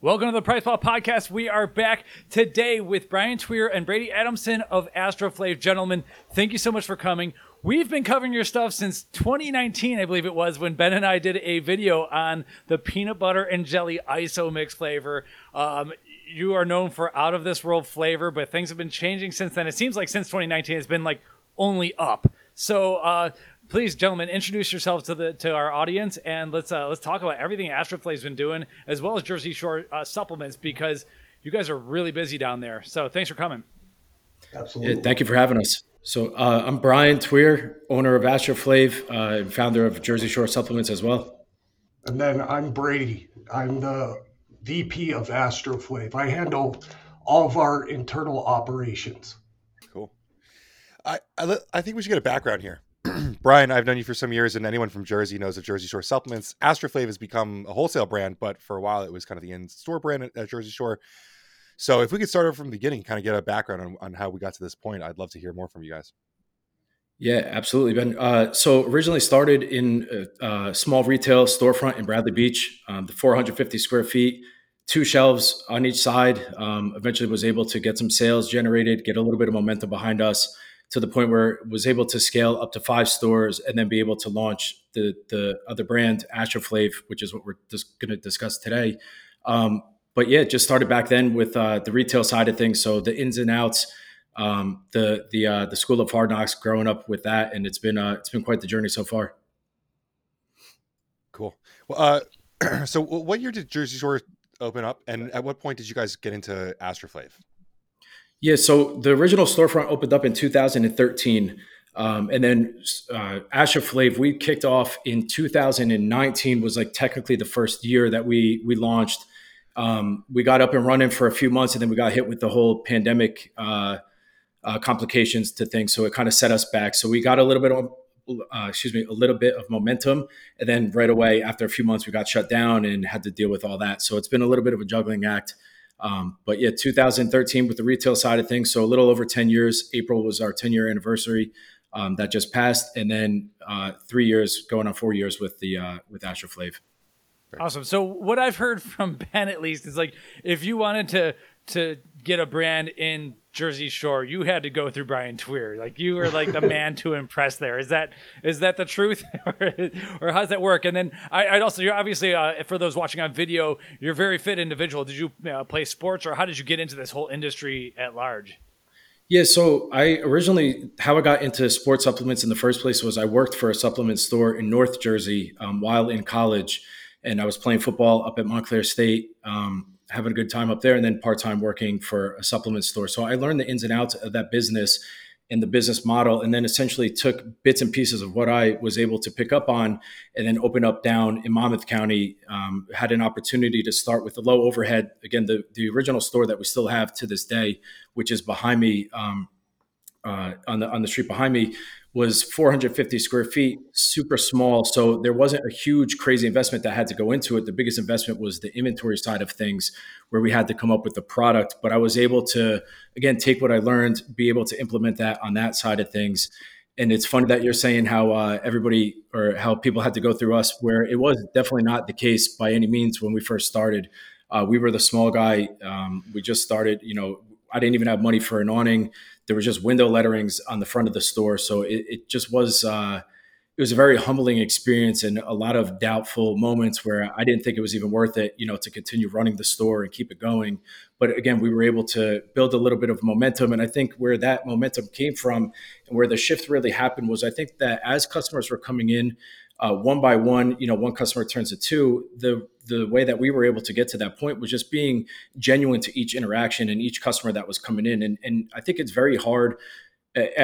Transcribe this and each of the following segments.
Welcome to the PricePlow Podcast. We are back today with Brian Tweer and Brady Adamson of AstroFlav. Gentlemen, thank you so much for coming. We've been covering your stuff since 2019, I believe it was, when Ben and I did a video on the peanut butter and jelly ISO mix flavor. Um, you are known for out of this world flavor, but things have been changing since then. It seems like since 2019, it's been like only up. So, uh, please, gentlemen, introduce yourselves to the to our audience, and let's uh, let's talk about everything AstroFlav's been doing, as well as Jersey Shore uh, supplements, because you guys are really busy down there. So, thanks for coming. Absolutely. Yeah, thank you for having us. So, uh, I'm Brian Tweer, owner of AstroFlav, uh, and founder of Jersey Shore Supplements as well. And then I'm Brady. I'm the VP of AstroFlav. I handle all of our internal operations. Cool. I, I, I think we should get a background here. Brian, I've known you for some years, and anyone from Jersey knows of Jersey Shore supplements. AstroFlav has become a wholesale brand, but for a while it was kind of the in-store brand at, at Jersey Shore. So if we could start over from the beginning, kind of get a background on, on how we got to this point, I'd love to hear more from you guys. Yeah, absolutely, Ben. Uh, so originally started in a, a, small retail storefront in Bradley Beach, um, the 450 square feet, two shelves on each side. Um, eventually was able to get some sales generated, get a little bit of momentum behind us to the point where was able to scale up to five stores and then be able to launch the the other brand AstroFlav, which is what we're just going to discuss today. Um, but yeah, just started back then with uh, the retail side of things. So the ins and outs, um, the the uh, the school of hard knocks, growing up with that, and it's been uh, it's been quite the journey so far. Cool. Well, uh, so what year did Jersey Shore open up, and at what point did you guys get into AstroFlav? Yeah, so the original storefront opened up in 2013. Um, and then uh, Flav. we kicked off in 2019 was like technically the first year that we we launched. Um, we got up and running for a few months, and then we got hit with the whole pandemic uh, uh, complications to things. So it kind of set us back. So we got a little bit uh, excuse me, a little bit of momentum, and then right away after a few months, we got shut down and had to deal with all that. So it's been a little bit of a juggling act. Um, but yeah, 2013 with the retail side of things. So a little over 10 years. April was our 10 year anniversary um, that just passed, and then uh, three years going on four years with the uh, with AstroFlav. Awesome. So what I've heard from Ben at least is like if you wanted to to get a brand in Jersey Shore, you had to go through Brian Tweer. Like you were like the man to impress there. Is that is that the truth, or, how does that work? And then I, would also you're obviously uh, for those watching on video, you're a very fit individual. Did you uh, play sports, or how did you get into this whole industry at large? Yeah, so I originally how I got into sports supplements in the first place was I worked for a supplement store in North Jersey um, while in college, and I was playing football up at Montclair State. Um, having a good time up there and then part-time working for a supplement store. So i learned the ins and outs of that business and the business model and then essentially took bits and pieces of what i was able to pick up on and then open up down in monmouth county um, had an opportunity to start with the low overhead again the, the original store that we still have to this day which is behind me um, uh, on the on the street behind me was 450 square feet, super small. So there wasn't a huge, crazy investment that had to go into it. The biggest investment was the inventory side of things, where we had to come up with the product. But I was able to, again, take what I learned, be able to implement that on that side of things. And it's funny that you're saying how uh, everybody or how people had to go through us, where it was definitely not the case by any means when we first started. Uh, we were the small guy. Um, we just started, you know, I didn't even have money for an awning there was just window letterings on the front of the store. So it, it just was uh, it was a very humbling experience and a lot of doubtful moments where I didn't think it was even worth it, you know, to continue running the store and keep it going. But again, we were able to build a little bit of momentum. And I think where that momentum came from and where the shift really happened was I think that as customers were coming in, uh, one by one, you know, one customer turns to two. The the way that we were able to get to that point was just being genuine to each interaction and each customer that was coming in. And and I think it's very hard.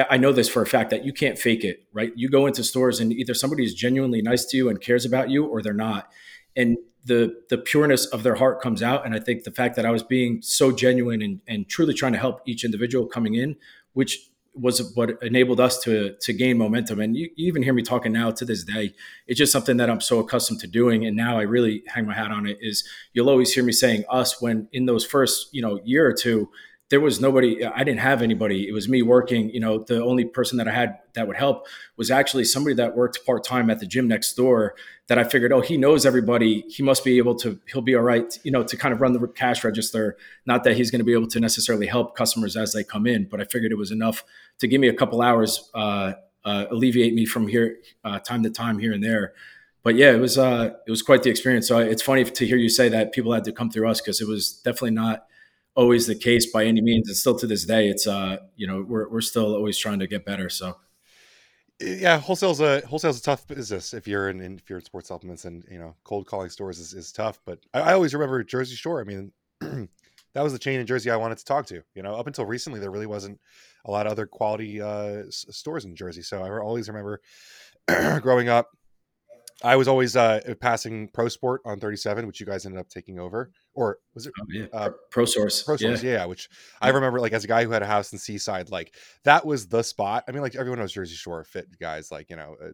I know this for a fact that you can't fake it, right? You go into stores and either somebody is genuinely nice to you and cares about you, or they're not. And the the pureness of their heart comes out. And I think the fact that I was being so genuine and, and truly trying to help each individual coming in, which was what enabled us to to gain momentum. And you, you, even hear me talking now to this day. It's just something that I'm so accustomed to doing, and now I really hang my hat on it. Is you'll always hear me saying us when in those first you know year or two there was nobody i didn't have anybody. It was me working you know the only person that i had that would help was actually somebody that worked part-time at the gym next door that i figured oh he knows everybody. He must be able to he'll be all right you know to kind of run the cash register. Not that he's going to be able to necessarily help customers as they come in but i figured it was enough to give me a couple hours uh, uh, alleviate me from here uh, time to time here and there. But yeah it was uh, it was quite the experience. So it's funny to hear you say that people had to come through us because it was definitely not always the case by any means. And still to this day, it's uh, you know, we're we're still always trying to get better. So yeah, wholesale's a wholesale's a tough business if you're in, in if you're in sports supplements and you know cold calling stores is, is tough. But I, I always remember Jersey Shore. I mean, that was the chain in Jersey I wanted to talk to. You know, up until recently, there really wasn't a lot of other quality uh, stores in Jersey. So I always remember growing up I was always uh, passing Pro Sport on 37, which you guys ended up taking over, or was it oh, yeah. uh, Pro Source? Pro Source, yeah. yeah. Which I remember, like as a guy who had a house in Seaside, like that was the spot. I mean, like everyone knows Jersey Shore fit guys, like you know. Uh,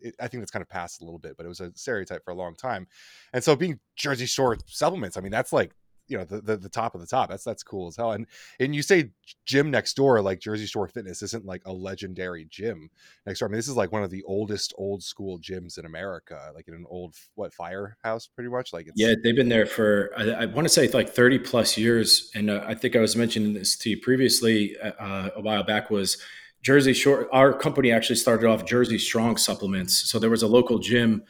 it, I think that's kind of passed a little bit, but it was a stereotype for a long time. And so, being Jersey Shore supplements, I mean, that's like you know the, the, the top of the top. That's that's cool as hell. And and you say gym next door, like Jersey Shore Fitness, isn't like a legendary gym next door. I mean, this is like one of the oldest old school gyms in America, like in an old what firehouse, pretty much. Like yeah, they've been there for I, I want to say like thirty plus years. And uh, I think I was mentioning this to you previously uh, uh a while back was. Jersey Shore, our company actually started off Jersey Strong Supplements. So there was a local gym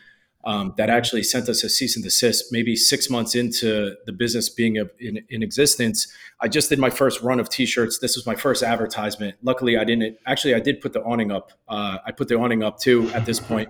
um, that actually sent us a cease and desist maybe six months into the business being in, in, existence. I just did my first run of t-shirts. This was my first advertisement. Luckily, I didn't actually. I did put the awning up. Uh, I put the awning up too at this point.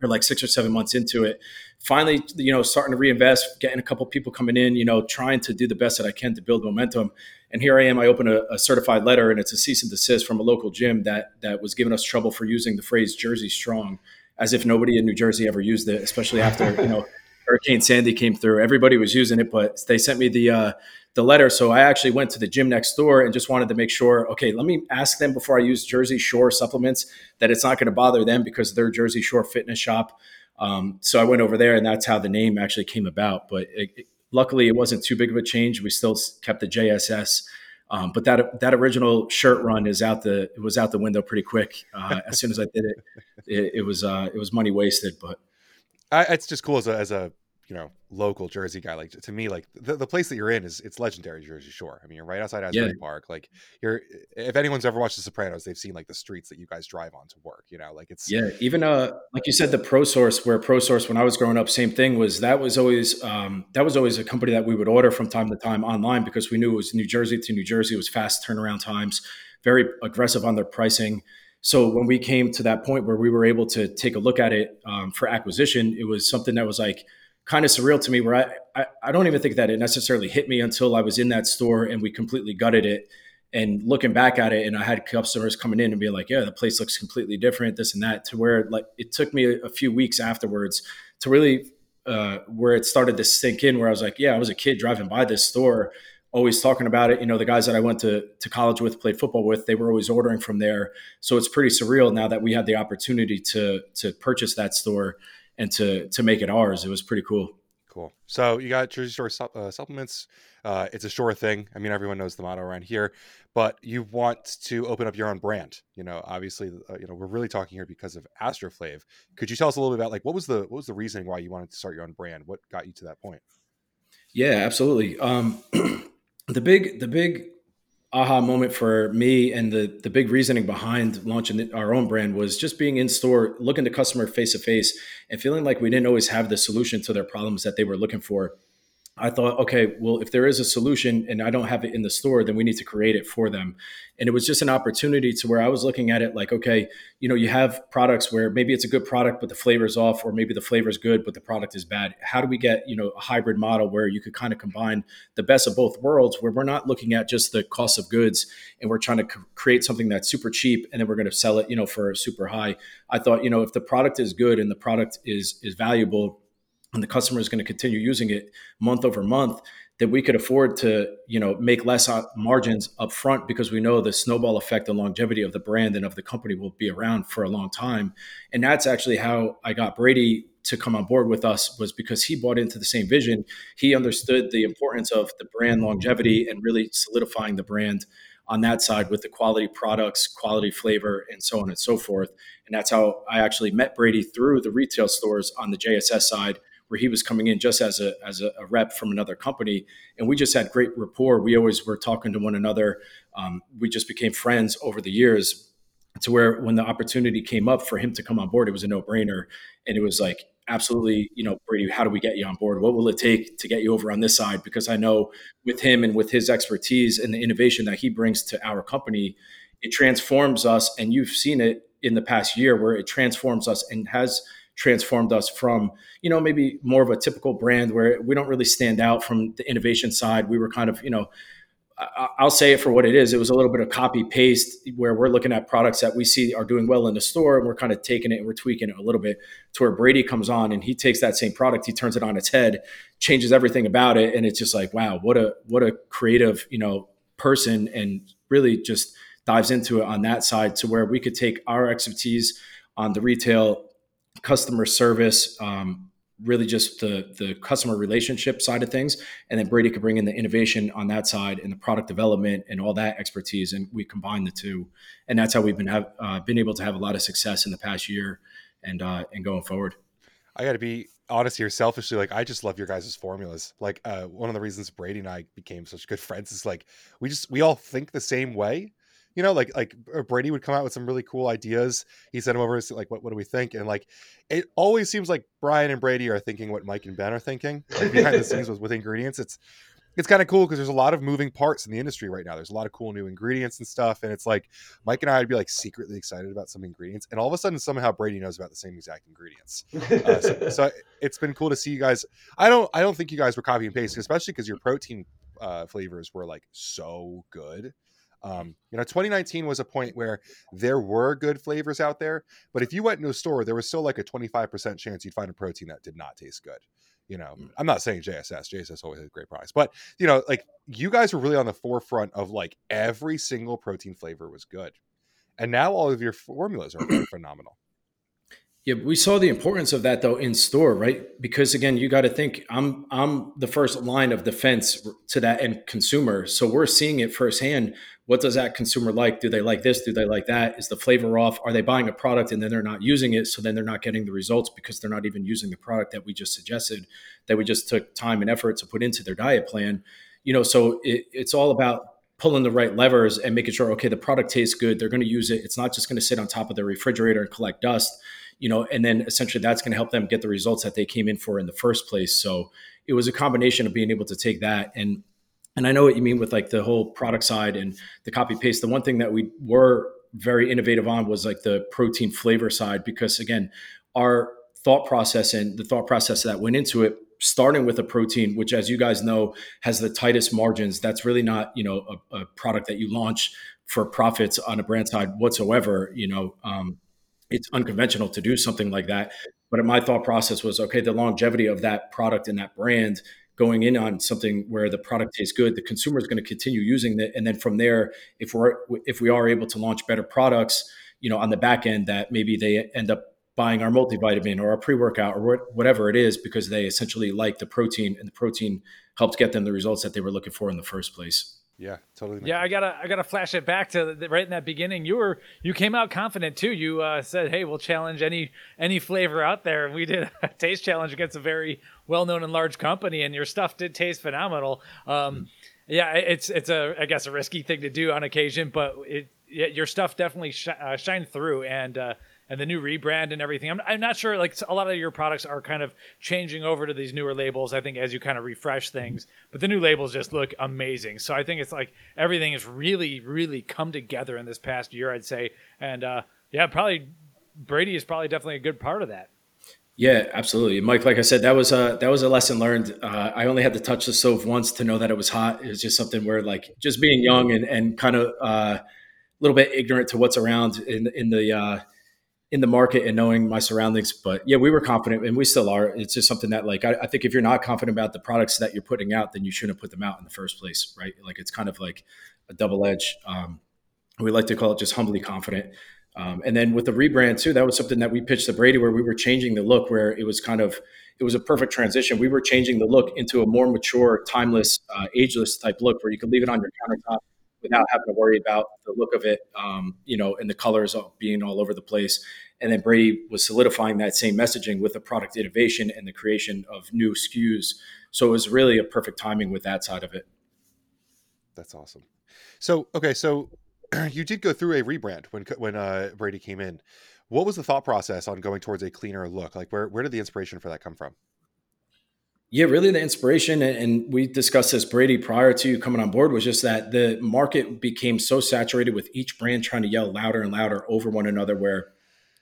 Or like six or seven months into it, finally, you know, starting to reinvest, getting a couple people coming in, you know, trying to do the best that I can to build momentum. And here I am. I open a, a certified letter, and it's a cease and desist from a local gym that that was giving us trouble for using the phrase "Jersey Strong." As if nobody in New Jersey ever used it, especially after you know Hurricane Sandy came through. Everybody was using it, but they sent me the uh, the letter, so I actually went to the gym next door and just wanted to make sure. Okay, let me ask them before I use Jersey Shore supplements that it's not going to bother them because they're Jersey Shore fitness shop. Um, so I went over there, and that's how the name actually came about. But it, it, luckily, it wasn't too big of a change. We still kept the JSS. Um, but that that original shirt run is out the was out the window pretty quick. Uh, as soon as I did it, it, it was uh, it was money wasted. But I, it's just cool as a as a you know local Jersey guy. Like to me, like the, the place that you're in is it's legendary Jersey Shore. I mean, you're right outside Asbury yeah. Park. Like you're if anyone's ever watched The Sopranos, they've seen like the streets that you guys drive on to work. You know, like it's yeah. Even uh, like you said, the Pro Source, where Pro Source when I was growing up, same thing was that was always um, that was always a company that we would order from time to time online because we knew it was New Jersey to New Jersey. It was fast turnaround times, very aggressive on their pricing. So when we came to that point where we were able to take a look at it um, for acquisition, it was something that was like kind of surreal to me where I, I, I don't even think that it necessarily hit me until I was in that store and we completely gutted it and looking back at it and I had customers coming in and being like, yeah, the place looks completely different, this and that to where like it took me a, few weeks afterwards to really uh, where it started to sink in where I was like, yeah, I was a kid driving by this store always talking about it. You know, the guys that I went to, to college with, played football with, they were always ordering from there. So it's pretty surreal now that we had the opportunity to to purchase that store and to to make it ours. It was pretty cool. Cool. So you got Jersey Shore uh, supplements. Uh, it's a sure thing. I mean, everyone knows the motto around here, but you want to open up your own brand. You know, obviously, uh, you know we're really talking here because of AstroFlav. Could you tell us a little bit about like what was the what was the reasoning why you wanted to start your own brand? What got you to that point? Yeah, absolutely. Um, the big the big aha moment for me and the the big reasoning behind launching our own brand was just being in store looking to customer face to face and feeling like we didn't always have the solution to their problems that they were looking for I thought, okay, well, if there is a solution and I don't have it in the store, then we need to create it for them. And it was just an opportunity to where I was looking at it like, okay, you know, you have products where maybe it's a good product, but the flavor is off, or maybe the flavor is good, but the product is bad. How do we get, you know, a hybrid model where you could kind of combine the best of both worlds, where we're not looking at just the cost of goods and we're trying to c- create something that's super cheap and then we're going to sell it, you know, for super high. I thought, you know, if the product is good and the product is is valuable, and the customer is going to continue using it month over month that we could afford to you know make less margins up front because we know the snowball effect and longevity of the brand and of the company will be around for a long time and that's actually how i got brady to come on board with us was because he bought into the same vision he understood the importance of the brand longevity and really solidifying the brand on that side with the quality products, quality flavor, and so on and so forth. And that's how I actually met Brady through the retail stores on the JSS side, where he was coming in just as a as a, a rep from another company, and we just had great rapport. We always were talking to one another. Um, we just became friends over the years, to where when the opportunity came up for him to come on board, it was a no brainer, and it was like absolutely, you know, Brady, how do we get you on board? What will it take to get you over on this side? Because I know with him and with his expertise and the innovation that he brings to our company, it transforms us. And you've seen it in the past year where it transforms us and has transformed us from, you know, maybe more of a typical brand where we don't really stand out from the innovation side. We were kind of, you know, I'll say it for what it is. It was a little bit of copy paste where we're looking at products that we see are doing well in the store and we're kind of taking it and we're tweaking it a little bit to where Brady comes on and he takes that same product, he turns it on its head, changes everything about it. And it's just like, wow, what a, what a creative, you know, person and really just dives into it on that side to where we could take our expertise on the retail customer service, um, really just the the customer relationship side of things, and then Brady could bring in the innovation on that side and the product development and all that expertise, and we combine the two, and that's how we've been have uh, been able to have a lot of success in the past year, and uh, and going forward. I got to be honest here, selfishly, like I just love your guys' formulas. Like uh, one of the reasons Brady and I became such good friends is like we just we all think the same way you know, like like uh, Brady would come out with some really cool ideas. He sent him over like, what what do we think? And like, it always seems like Brian and Brady are thinking what Mike and Ben are thinking like behind the scenes with, with ingredients. It's it's kind of cool because there's a lot of moving parts in the industry right now. There's a lot of cool new ingredients and stuff, and it's like Mike and I would be like secretly excited about some ingredients, and all of a sudden somehow Brady knows about the same exact ingredients. Uh, so, so, it's been cool to see you guys. I don't I don't think you guys were copy and pasting, especially because your protein uh, flavors were like so good. Um, you know, 2019 was a point where there were good flavors out there, but if you went into a store, there was still like a 25% chance you'd find a protein that did not taste good. You know, mm. I'm not saying JSS. JSS always has great price, but you know, like you guys were really on the forefront of like every single protein flavor was good, and now all of your formulas are phenomenal. Yeah, we saw the importance of that though in store, right? Because again, you got to think I'm I'm the first line of defense to that end consumer. So we're seeing it firsthand. What does that consumer like? Do they like this? Do they like that? Is the flavor off? Are they buying a product and then they're not using it? So then they're not getting the results because they're not even using the product that we just suggested, that we just took time and effort to put into their diet plan. You know, so it, it's all about pulling the right levers and making sure okay the product tastes good they're going to use it it's not just going to sit on top of the refrigerator and collect dust you know, and then essentially that's going to help them get the results that they came in for in the first place. So it was a combination of being able to take that and and I know what you mean with like the whole product side and the copy paste. The one thing that we were very innovative on was like the protein flavor side because again, our thought process and the thought process that went into it starting with a protein which as you guys know has the tightest margins that's really not you know a, a product that you launch for profits on a brand side whatsoever you know um, it's unconventional to do something like that. But my thought process was okay, the longevity of that product and that brand going in on something where the product tastes good, the consumer is going to continue using it, and then from there, if we're if we are able to launch better products, you know, on the back end, that maybe they end up buying our multivitamin or our pre workout or whatever it is because they essentially like the protein, and the protein helped get them the results that they were looking for in the first place. Yeah, totally. Yeah, I gotta I gotta flash it back to the, right in that beginning. You were you came out confident too. You uh, said, "Hey, we'll challenge any any flavor out there." And we did a taste challenge against a very well known and large company, and your stuff did taste phenomenal. Um, yeah, it's it's a I guess a risky thing to do on occasion, but it, your stuff definitely sh- uh, shined through, and uh, and the new rebrand and everything. I'm, I'm not sure, like a lot of your products are kind of changing over to these newer labels, I think, as you kind of refresh things. But the new labels just look amazing. So I think it's like everything has really, really come together in this past year, I'd say. And uh, yeah, probably Brady is probably definitely a good part of that. Yeah, absolutely, Mike. Like I said, that was a that was a lesson learned. Uh, I only had to touch the stove once to know that it was hot. It was just something where, like, just being young and and kind of uh, a little bit ignorant to what's around in in the uh, in the market and knowing my surroundings. But yeah, we were confident and we still are. It's just something that like I, I, think if you're not confident about the products that you're putting out, then you shouldn't have put them out in the first place, right? Like it's kind of like a double edge. Um, we like to call it just humbly confident. Um, and then with the rebrand too, that was something that we pitched to Brady where we were changing the look where it was kind of it was a perfect transition. We were changing the look into a more mature, timeless, uh, ageless type look where you could leave it on your countertop without having to worry about the look of it, um, you know, and the colors being all over the place. And then Brady was solidifying that same messaging with the product innovation and the creation of new SKUs. So it was really a perfect timing with that side of it. That's awesome. So okay, so you did go through a rebrand when when uh, Brady came in. What was the thought process on going towards a cleaner look? Like where where did the inspiration for that come from? Yeah, really, the inspiration, and we discussed this, Brady, prior to coming on board, was just that the market became so saturated with each brand trying to yell louder and louder over one another, where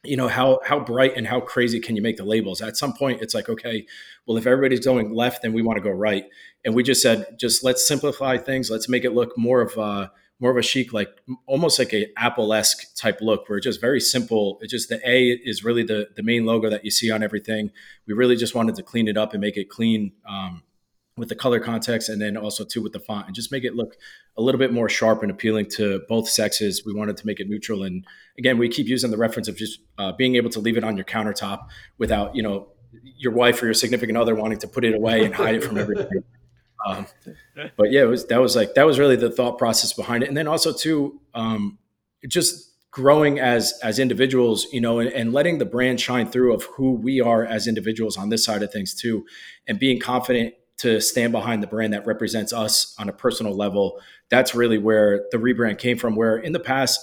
you know how how bright and how crazy can you make the labels? At some point it's like okay well if everybody's going left then we want to go right. And we just said just let's simplify things. Let's make it look more of a more of a chic like almost like a apple-esque type look where it's just very simple. It's just the a is really the the main logo that you see on everything. We really just wanted to clean it up and make it clean um, with the color context and then also too with the font and just make it look a little bit more sharp and appealing to both sexes. We wanted to make it neutral and again we keep using the reference of just uh, being able to leave it on your countertop without you know your wife or your significant other wanting to put it away and hide it from everybody um, but yeah it was that was like that was really the thought process behind it and then also too um, just growing as as individuals you know and, and, letting the brand shine through of who we are as individuals on this side of things too and being confident to stand behind the brand that represents us on a personal level. That's really where the rebrand came from. Where in the past,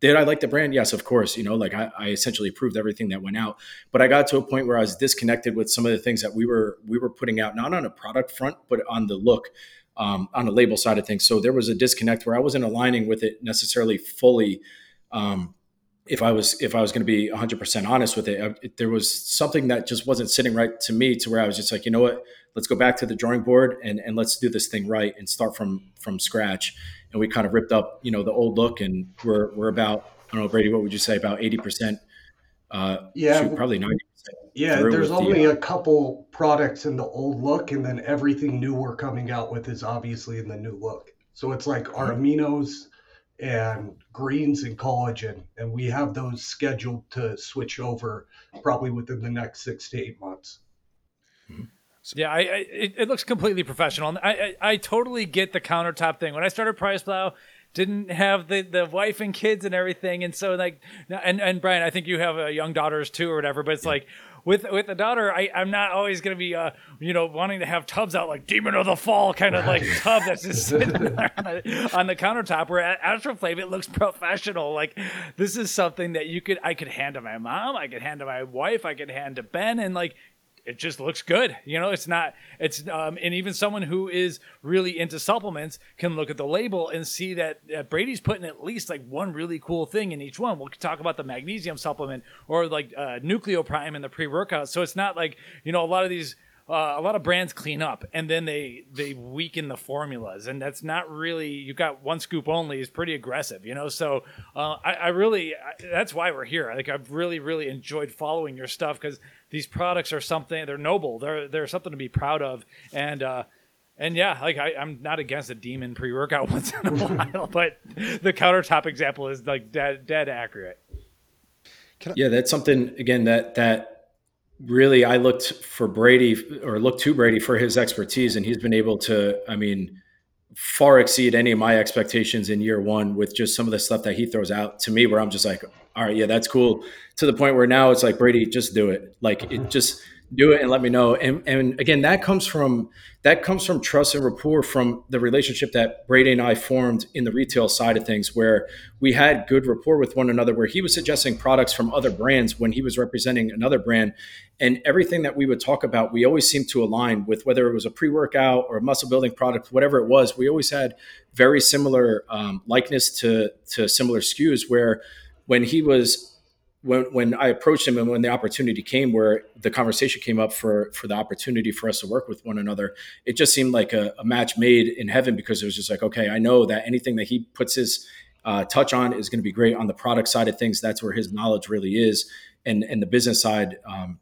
did I like the brand? Yes, of course. You know, like I, I, essentially approved everything that went out, but I got to a point where I was disconnected with some of the things that we were we were putting out, not on a product front, but on the look, um, on the label side of things. So there was a disconnect where I wasn't aligning with it necessarily fully. Um, if I was if I was going to be 100% honest with it, I, there was something that just wasn't sitting right to me to where I was just like, you know what, let's go back to the drawing board and and let's do this thing right and start from from scratch. And we kind of ripped up, you know, the old look, and we're we're about I don't know, Brady, what would you say about 80%? Uh, yeah, shoot, probably 90%. Yeah, there's only the, uh, a couple products in the old look, and then everything new we're coming out with is obviously in the new look. So it's like our aminos and greens and collagen, and we have those scheduled to switch over probably within the next six to eight months. Mm-hmm. Yeah, I, I it, it, looks completely professional. I, I, I totally get the countertop thing. When I started PricePlow, didn't have the, the wife and kids and everything, and so like, and and Brian, I think you have uh, young daughters too or whatever. But it's yeah. like with with the daughter, I, I'm not always gonna be uh you know wanting to have tubs out like Demon of the Fall kind of like tub that's just sitting there on, the, on the countertop. Where at AstroFlav it looks professional. Like this is something that you could I could hand to my mom, I could hand to my wife, I could hand to Ben, and like it just looks good. You know, it's not, it's, um, and even someone who is really into supplements can look at the label and see that uh, Brady's putting at least like one really cool thing in each one. We'll talk about the magnesium supplement or like uh, Nucleoprime in the pre workout. So it's not like, you know, a lot of these, uh, a lot of brands clean up and then they they weaken the formulas and that's not really you've got one scoop only is pretty aggressive you know? So uh, I, I, really I, that's why we're here. Like i've really really enjoyed following your stuff because these products are something they're noble they're they're something to be proud of and uh and yeah like I, i'm not against a demon pre-workout once in a while but the countertop example is like dead dead accurate. I- yeah that's something again that that really I looked for Brady or looked to Brady for his expertise, and he's been able to, I mean, far exceed any of my expectations in year one with just some of the stuff that he throws out to me, where I'm just like, all right, yeah, that's cool. To the point where now it's like Brady, just do it. Like it just do it and let me know. And and again, that comes from that comes from trust and rapport from the relationship that Brady and I formed in the retail side of things, where we had good rapport with one another, where he was suggesting products from other brands when he was representing another brand. And everything that we would talk about, we always seemed to align with whether it was a pre workout or a muscle building product, whatever it was. We always had very similar um, likeness to, to similar SKUs, where when he was when when I approached him and when the opportunity came where the conversation came up for for the opportunity for us to work with one another, it just seemed like a, a match made in heaven because it was just like, okay, I know that anything that he puts his uh, touch on is going to be great on the product side of things. That's where his knowledge really is, and and the business side. Um,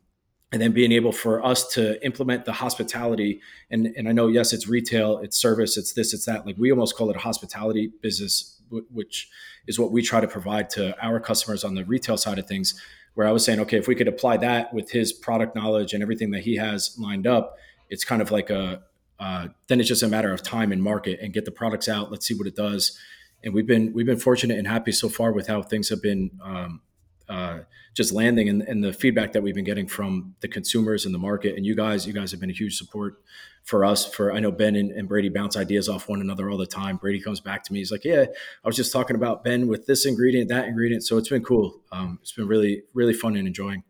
and then being able for us to implement the hospitality and and I know yes it's retail it's service it's this it's that like we almost call it a hospitality business which is what we try to provide to our customers on the retail side of things where I was saying okay if we could apply that with his product knowledge and everything that he has lined up it's kind of like a uh, then it's just a matter of time and market and get the products out let's see what it does. And we've been we've been fortunate and happy so far with how things have been um, uh, just landing and, and, the feedback that we've been getting from the consumers and the market. And you guys you guys have been a huge support for us for i know ben and, and, brady bounce ideas off one another all the time. Brady comes back to me. He's like yeah i was just talking about ben with this ingredient that ingredient. So it's been cool. Um, it's been really really fun and enjoying.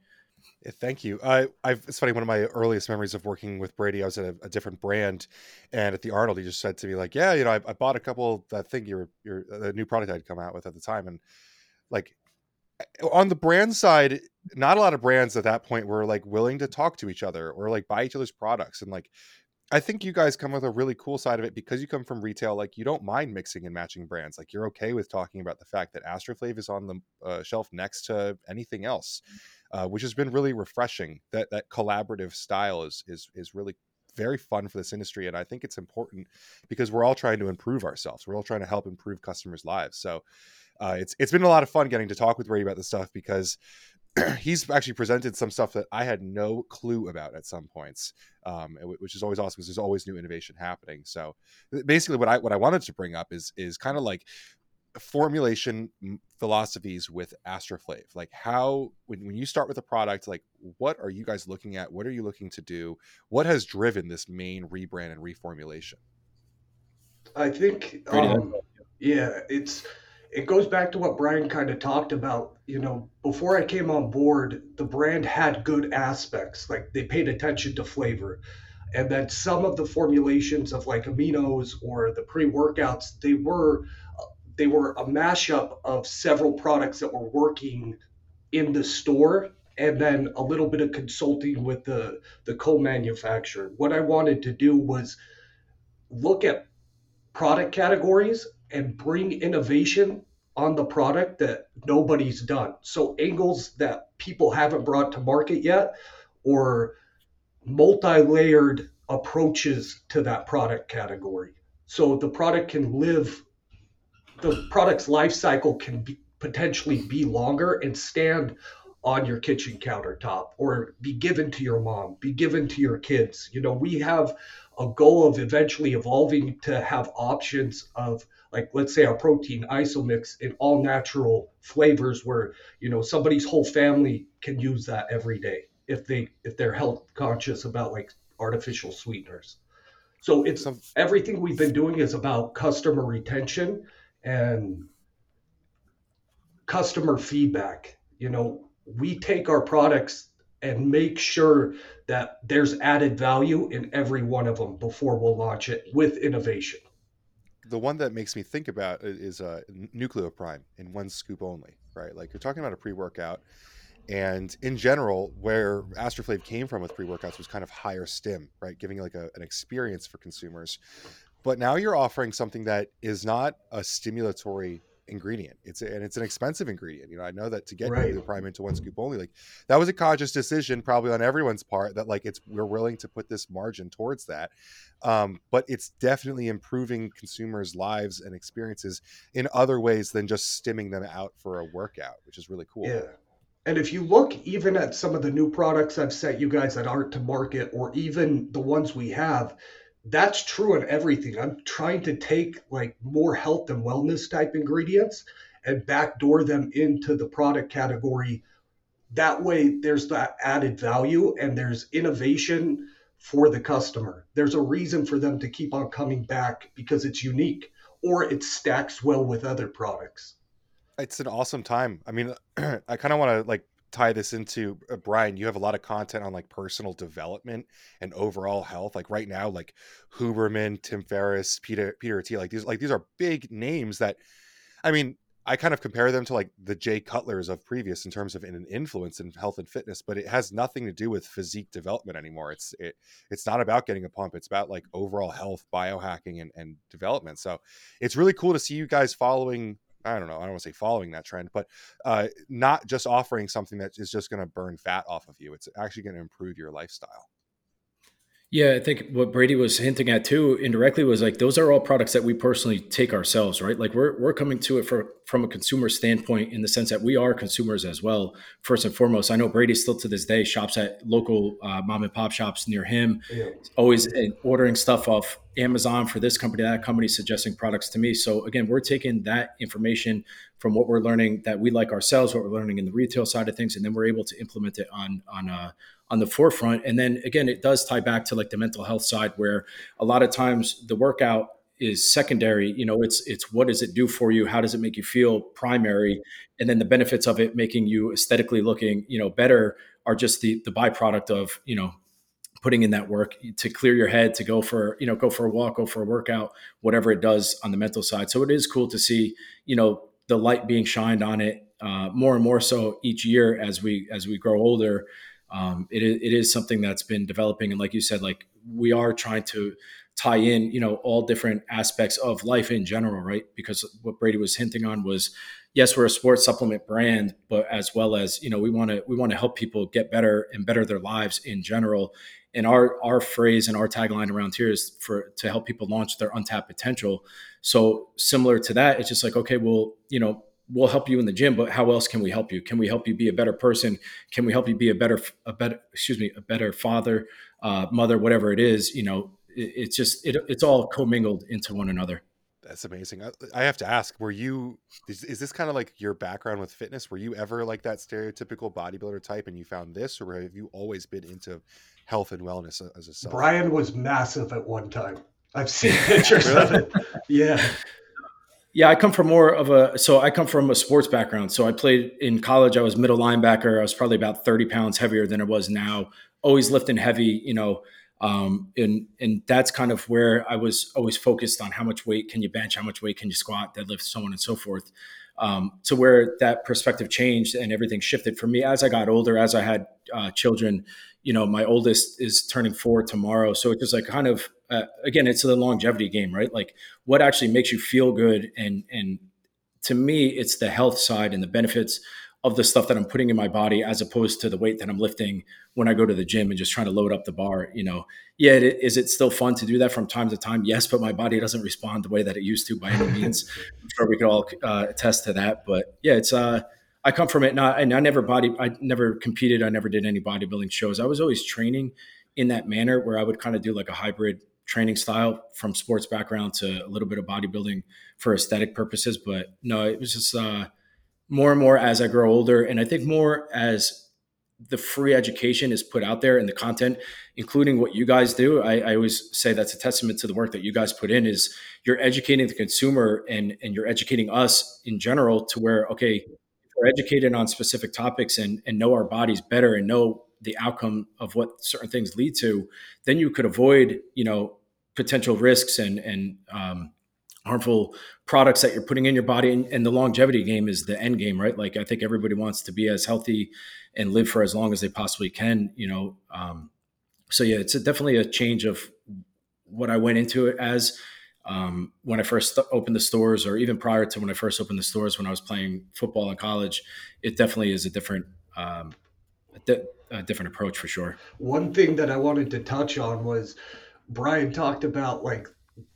Thank you. I, I've, it's funny. One of my earliest memories of working with Brady, I was at a, a different brand, and at the Arnold, he just said to me like, "Yeah, you know, I, I bought a couple that thing your your the new product I'd come out with at the time, and like on the brand side, not a lot of brands at that point were like willing to talk to each other or like buy each other's products. And like, I think you guys come with a really cool side of it because you come from retail. Like, you don't mind mixing and matching brands. Like, you're okay with talking about the fact that AstroFlav is on the uh, shelf next to anything else, uh, which has been really refreshing. That that collaborative style is is is really very fun for this industry and i think it's important because we're all trying to improve ourselves we're all trying to help improve customers lives so uh, it's it's been a lot of fun getting to talk with Ray about this stuff because he's actually presented some stuff that I had no clue about at some points, um, which is always awesome because there's always new innovation happening. So basically, what I what I wanted to bring up is is kind of like formulation philosophies with AstroFlav. Like how when when you start with a product, like what are you guys looking at? What are you looking to do? What has driven this main rebrand and reformulation? I think, um, yeah, it's it goes back to what Brian kind of talked about. You know, before I came on board, the brand had good aspects, like they paid attention to flavor. And then some of the formulations of like aminos or the pre-workouts, they were they were a mashup of several products that were working in the store and then a little bit of consulting with the the co-manufacturer. What I wanted to do was look at product categories and bring innovation on the product that nobody's done. So angles that people haven't brought to market yet or multi-layered approaches to that product category. So the product can live the product's life cycle can be, potentially be longer and stand on your kitchen countertop or be given to your mom, be given to your kids. You know, we have a goal of eventually evolving to have options of like let's say a protein isomix in all natural flavors where you know somebody's whole family can use that every day if they if they're health conscious about like artificial sweeteners so it's everything we've been doing is about customer retention and customer feedback you know we take our products and make sure that there's added value in every one of them before we'll launch it with innovation. The one that makes me think about is uh, Nucleoprime in one scoop only, right? Like you're talking about a pre workout. And in general, where AstroFlav came from with pre workouts was kind of higher stim, right? Giving like a, an experience for consumers. But now you're offering something that is not a stimulatory ingredient. It's a, and it's an expensive ingredient. You know, I know that to get right. the prime into one scoop only, like that was a conscious decision probably on everyone's part that like it's we're willing to put this margin towards that. Um, but it's definitely improving consumers' lives and experiences in other ways than just stimming them out for a workout, which is really cool. Yeah. And if you look even at some of the new products I've sent you guys that aren't to market, or even the ones we have, that's true in everything. I'm trying to take like more health and wellness type ingredients and backdoor them into the product category. That way, there's that added value and there's innovation for the customer. There's a reason for them to keep on coming back because it's unique or it stacks well with other products. It's an awesome time. I mean, I kind of want to like tie this into uh, Brian, you have a lot of content on like personal development and overall health. Like right now, like Huberman, Tim Ferriss, Peter Peter Attia, like these like these are big names that I mean, I kind of compare them to like the Jay Cutlers of previous in terms of an influence in health and fitness, but it has nothing to do with physique development anymore. It's it it's not about getting a pump. It's about like overall health, biohacking, and, and development. So it's really cool to see you guys following I don't know, I don't want to say following that trend, but uh, not just offering something that is just going to burn fat off of you. It's actually going to improve your lifestyle. Yeah, I think what Brady was hinting at too indirectly was like those are all products that we personally take ourselves, right? Like we're we're coming to it for from a consumer standpoint in the sense that we are consumers as well. First and foremost, I know Brady still to this day shops at local uh, mom and pop shops near him, yeah. always uh, ordering stuff off Amazon for this company, that company, suggesting products to me. So again, we're taking that information from what we're learning that we like ourselves, what we're learning in the retail side of things, and then we're able to implement it on on uh, on the forefront. And then again, it does tie back to like the mental health side, where a lot of times the workout is secondary. You know, it's it's what does it do for you? How does it make you feel? Primary, and then the benefits of it making you aesthetically looking, you know, better are just the the byproduct of you know putting in that work to clear your head to go for you know go for a walk go for a workout whatever it does on the mental side so it is cool to see you know the light being shined on it uh, more and more so each year as we as we grow older um, it, it is something that's been developing and like you said like we are trying to tie in you know all different aspects of life in general right? Because what brady was hinting on was yes we're a sports supplement brand but as well as you know we want to we want to help people get better and better their lives in general. And our our phrase and our tagline around here is for to help people launch their untapped potential. So similar to that it's just like okay well you know we'll help you in the gym but how else can we help you? Can we help you be a better person? Can we help you be a better a better excuse me a better father uh, mother whatever it is you know? It, it's just it, it's all commingled into one another. That's amazing. I have to ask were you is, is this kind of like your background with fitness? Were you ever like that stereotypical bodybuilder type and you found this or have you always been into health and wellness as a self? Brian was massive at one time. I've seen pictures of it. Yeah yeah, I come from more of a so I come from a sports background. So I played in college. I was middle linebacker. I was probably about thirty pounds heavier than I was now. Always lifting heavy, you know, um, and and that's kind of where I was always focused on how much weight can you bench, how much weight can you squat, deadlift, so on and so forth. Um, to where that perspective changed and everything shifted for me as I got older, as I had uh, children. You know, my oldest is turning four tomorrow, so it was like kind of uh, again, it's the longevity game, right? Like what actually makes you feel good, and and to me, it's the health side and the benefits of the stuff that I'm putting in my body, as opposed to the weight that I'm lifting when I go to the gym and just trying to load up the bar. You know, yeah, it, is it still fun to do that from time to time? Yes, but my body doesn't respond the way that it used to by any means. I'm sure we could all uh, attest to that. But yeah, it's uh, I come from it. Not, and I never body, I never competed. I never did any bodybuilding shows. I was always training in that manner where I would kind of do like a hybrid training style from sports background to a little bit of bodybuilding for aesthetic purposes. But no, it was just uh, more and more as I grow older, and I think more as the free education is put out there and the content, including what you guys do. I, I always say that's a testament to the work that you guys put in. Is you're educating the consumer and and you're educating us in general to where okay, we're educated on specific topics and and know our bodies better and know the outcome of what certain things lead to, then you could avoid, you know, potential risks and and um, harmful products that you're putting in your body. And, and, the longevity game is the end game, right? Like I think everybody wants to be as healthy and live for as long as they possibly can. You know, um, so yeah, it's a, definitely a change of what I went into it as. Um, when I first opened the stores, or even prior to when I first opened the stores, when I was playing football in college, it definitely is a different um, different approach for sure. One thing that I wanted to touch on was Brian talked about like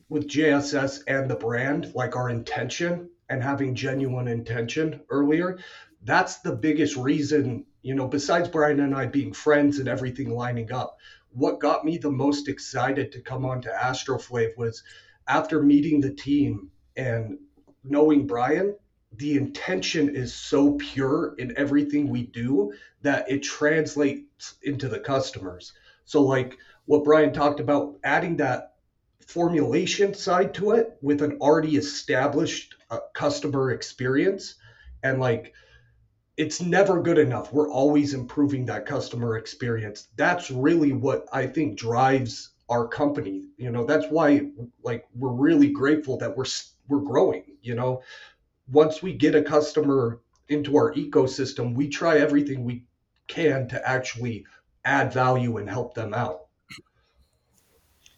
with JSS and the brand, like our intention and having genuine intention earlier. That's the biggest reason, you know, besides Brian and I being friends and everything lining up. What got me the most excited to come on to AstroFlav was after meeting the team and knowing Brian, the intention is so pure in everything we do that it translates into the customers. So, like what Brian talked about, adding that formulation side to it with an already established uh, customer experience, and like it's never good enough. We're always improving that customer experience. That's really what I think drives our company. You know, that's why like we're really grateful that we're we're growing. You know, once we get a customer into our ecosystem, we try everything we can to actually add value and help them out.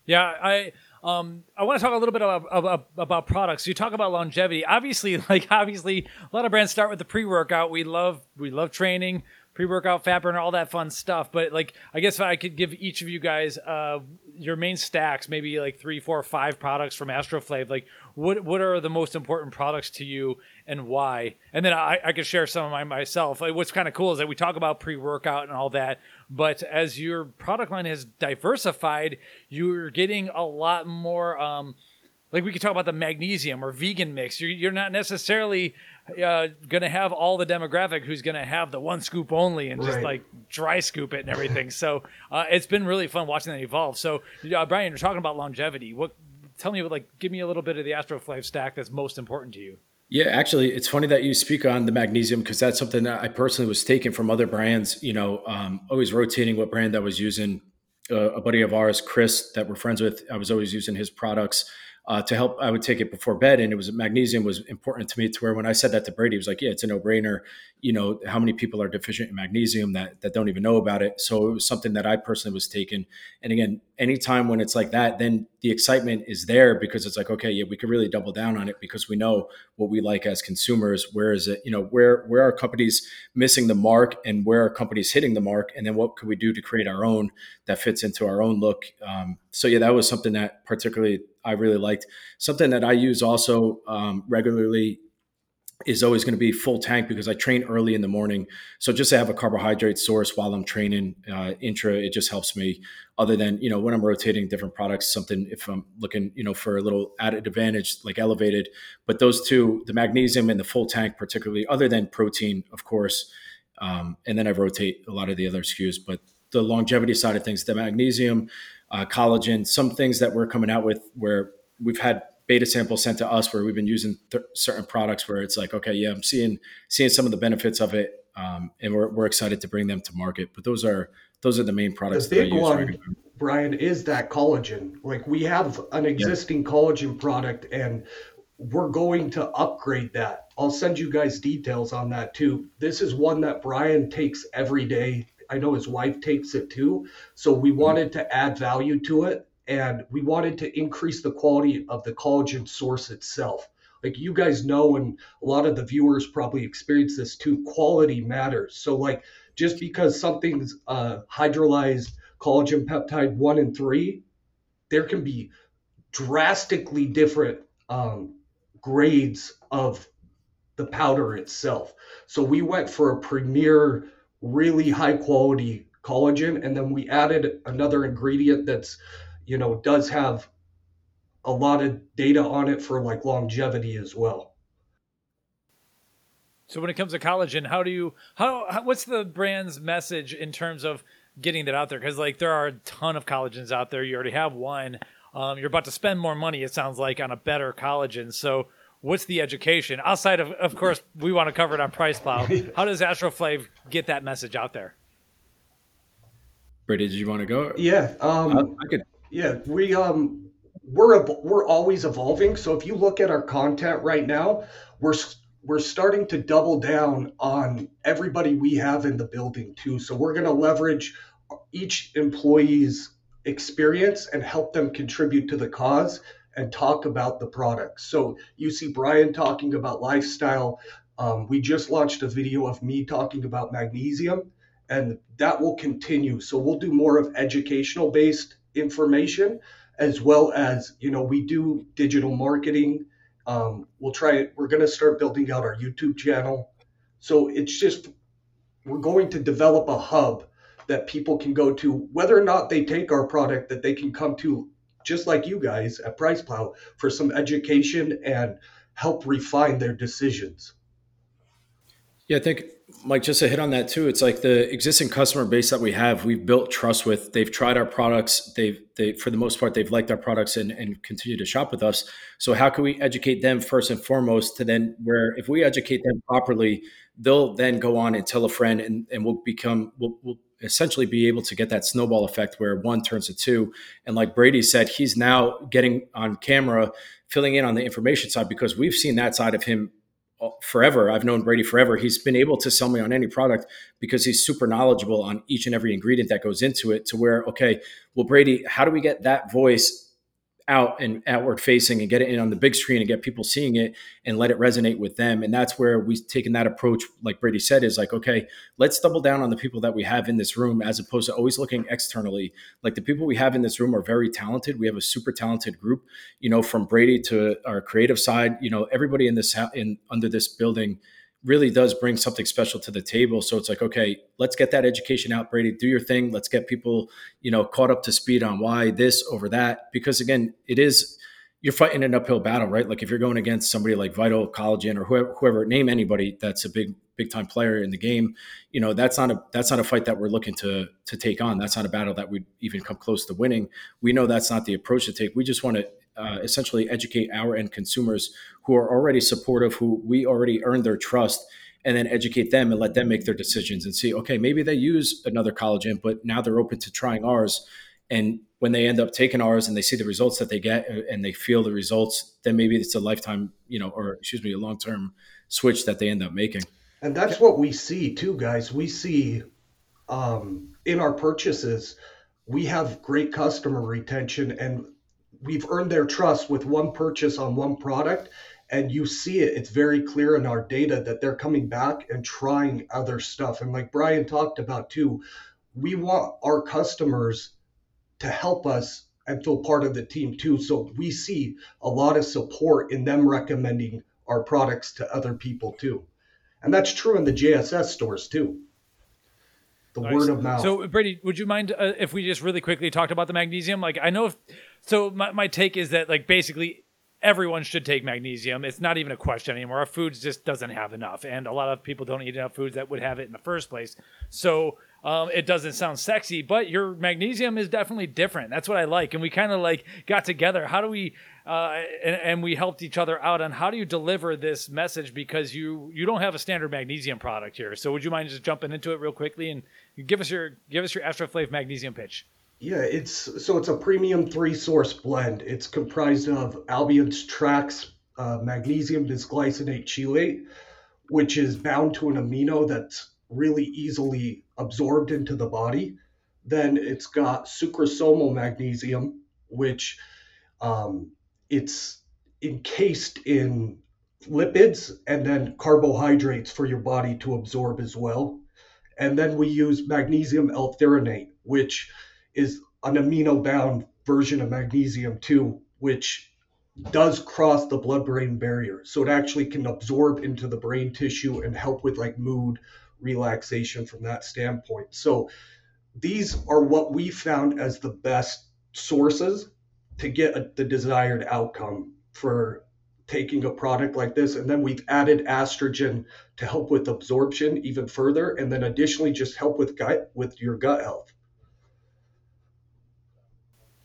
Yeah, I Um, I want to talk a little bit about, about, about products. You talk about longevity. Obviously, like obviously, a lot of brands start with the pre-workout. We love we love training, pre-workout, fat burner, all that fun stuff. But like, I guess if I could give each of you guys uh, your main stacks, maybe like three, four, five products from AstroFlav. Like, what what are the most important products to you and why? And then I, I could share some of my myself. Like, what's kind of cool is that we talk about pre-workout and all that, but as your product line has diversified, you're getting a lot more. Um, like we could talk about the magnesium or vegan mix. You're, you're not necessarily uh, going to have all the demographic who's going to have the one scoop only and just Right. like dry scoop it and everything. so uh, it's been really fun watching that evolve. So uh, Brian, you're talking about longevity. What? Tell me, like, give me a little bit of the Astroflave stack that's most important to you. Yeah, actually, it's funny that you speak on the magnesium because that's something that I personally was taking from other brands. You know, um, always rotating what brand I was using. Uh, a buddy of ours, Chris, that we're friends with, I was always using his products uh, to help. I would take it before bed, and it was magnesium was important to me. To where when I said that to Brady, he was like, "Yeah, it's a no brainer." You know, how many people are deficient in magnesium that that don't even know about it? So it was something that I personally was taking. And again, anytime when it's like that, then the excitement is there because it's like, okay, yeah, we could really double down on it because we know what we like as consumers. Where is it? You know, where where are companies missing the mark, and where are companies hitting the mark? And then what could we do to create our own that fits into our own look? Um, so yeah, that was something that particularly I really liked. Something that I use also um, regularly is always going to be full tank because I train early in the morning. So just to have a carbohydrate source while I'm training uh, intra, it just helps me. Other than you know when I'm rotating different products, something if I'm looking you know for a little added advantage like elevated. But those two, the magnesium and the full tank, particularly, other than protein, of course. Um, and then I rotate a lot of the other SKUs, but the longevity side of things, the magnesium, uh, collagen, some things that we're coming out with where we've had beta samples sent to us where we've been using th- certain products where it's like, okay, yeah, I'm seeing seeing some of the benefits of it, um, and we're, we're excited to bring them to market. But those are those are the main products The big one, regularly. Brian, is that collagen. Like we have an existing collagen product and we're going to upgrade that. I'll send you guys details on that too. This is one that Brian takes every day. I know his wife takes it too. So we wanted to add value to it and we wanted to increase the quality of the collagen source itself. Like you guys know, and a lot of the viewers probably experience this too, quality matters. So, like, just because something's hydrolyzed collagen peptide one and three, there can be drastically different um, grades of the powder itself. So we went for a premier, really high quality collagen, and then we added another ingredient that's, you know, does have a lot of data on it for like longevity as well. So when it comes to collagen, how do you how, how what's the brand's message in terms of getting that out there? Because like there are a ton of collagens out there. You already have one. Um, you're about to spend more money. It sounds like on a better collagen. So what's the education outside of? Of course, we want to cover it on PricePlow. How does AstroFlav get that message out there? Brady, did you want to go? Yeah, um, I, I could. Yeah, we um we're we're always evolving. So if you look at our content right now, we're we're starting to double down on everybody we have in the building too. So we're going to leverage each employee's experience and help them contribute to the cause and talk about the products. So you see Brian talking about lifestyle. Um, we just launched a video of me talking about magnesium, and that will continue. So we'll do more of educational based information as well as you know we do digital marketing. Um, we'll try it. We're going to start building out our youtube channel. So it's just we're going to develop a hub that people can go to whether or not they take our product that they can come to just like you guys at PricePlow for some education and help refine their decisions Yeah, I think Mike just to hit on that too. It's like the existing customer base that we have, we've built trust with. They've tried our products. They've they for the most part they've liked our products and, and continue to shop with us. So how can we educate them first and foremost to then where if we educate them properly, they'll then go on and tell a friend and, and we'll become we'll, we'll essentially be able to get that snowball effect where one turns to two. And like Brady said, he's now getting on camera, filling in on the information side because we've seen that side of him forever. I've known Brady forever. He's been able to sell me on any product because he's super knowledgeable on each and every ingredient that goes into it to where, okay, well, Brady, how do we get that voice out and outward facing and get it in on the big screen and get people seeing it and let it resonate with them. And that's where we've taken that approach, like Brady said, is like, okay, let's double down on the people that we have in this room as opposed to always looking externally. Like the people we have in this room are very talented. We have a super talented group, you know, from Brady to our creative side, you know, everybody in this in under this building really does bring something special to the table. So it's like, okay, let's get that education out, Brady. Do your thing. Let's get people, you know, caught up to speed on why this over that. Because again, it is you're fighting an uphill battle, right? Like if you're going against somebody like Vital, Collagen, or whoever, whoever, name anybody that's a big, big time player in the game, you know, that's not a that's not a fight that we're looking to to take on. That's not a battle that we'd even come close to winning. We know that's not the approach to take. We just want to uh, essentially educate our end consumers who are already supportive, who we already earned their trust, and then educate them and let them make their decisions and see, okay, maybe they use another collagen, but now they're open to trying ours. And when they end up taking ours and they see the results that they get uh, and they feel the results, then maybe it's a lifetime, you know, or excuse me, a long term switch that they end up making. And that's what we see too, guys. We see um, in our purchases, we have great customer retention and we've earned their trust with one purchase on one product and you see it. It's very clear in our data that they're coming back and trying other stuff. And like brian talked about too we want our customers to help us and feel part of the team too. So we see a lot of support in them recommending our products to other people too. And that's true in the jss stores too the nice. word of mouth. So, Brady, would you mind uh, if we just really quickly talked about the magnesium? Like, I know if so, my, my take is that like basically everyone should take magnesium. It's not even a question anymore. Our foods just doesn't have enough, and a lot of people don't eat enough foods that would have it in the first place. So um, it doesn't sound sexy, but your magnesium is definitely different. That's what I like, and we kind of like got together. How do we? Uh, and, and, we helped each other out on how do you deliver this message because you you don't have a standard magnesium product here. So would you mind just jumping into it real quickly and give us your give us your AstroFlav magnesium pitch? Yeah, it's so it's a premium three source blend. It's comprised of Albion's TRAACS uh, magnesium bisglycinate chelate, which is bound to an amino that's really easily absorbed into the body. Then it's got sucrosomal magnesium, which um, it's encased in lipids and then carbohydrates for your body to absorb as well. And then we use magnesium L-threonate, which is an amino bound version of magnesium too, which does cross the blood brain barrier. So it actually can absorb into the brain tissue and help with like mood relaxation from that standpoint. So these are what we found as the best sources to get a, the desired outcome for taking a product like this. And then we've added AstraGin to help with absorption even further. And then additionally, just help with gut, with your gut health.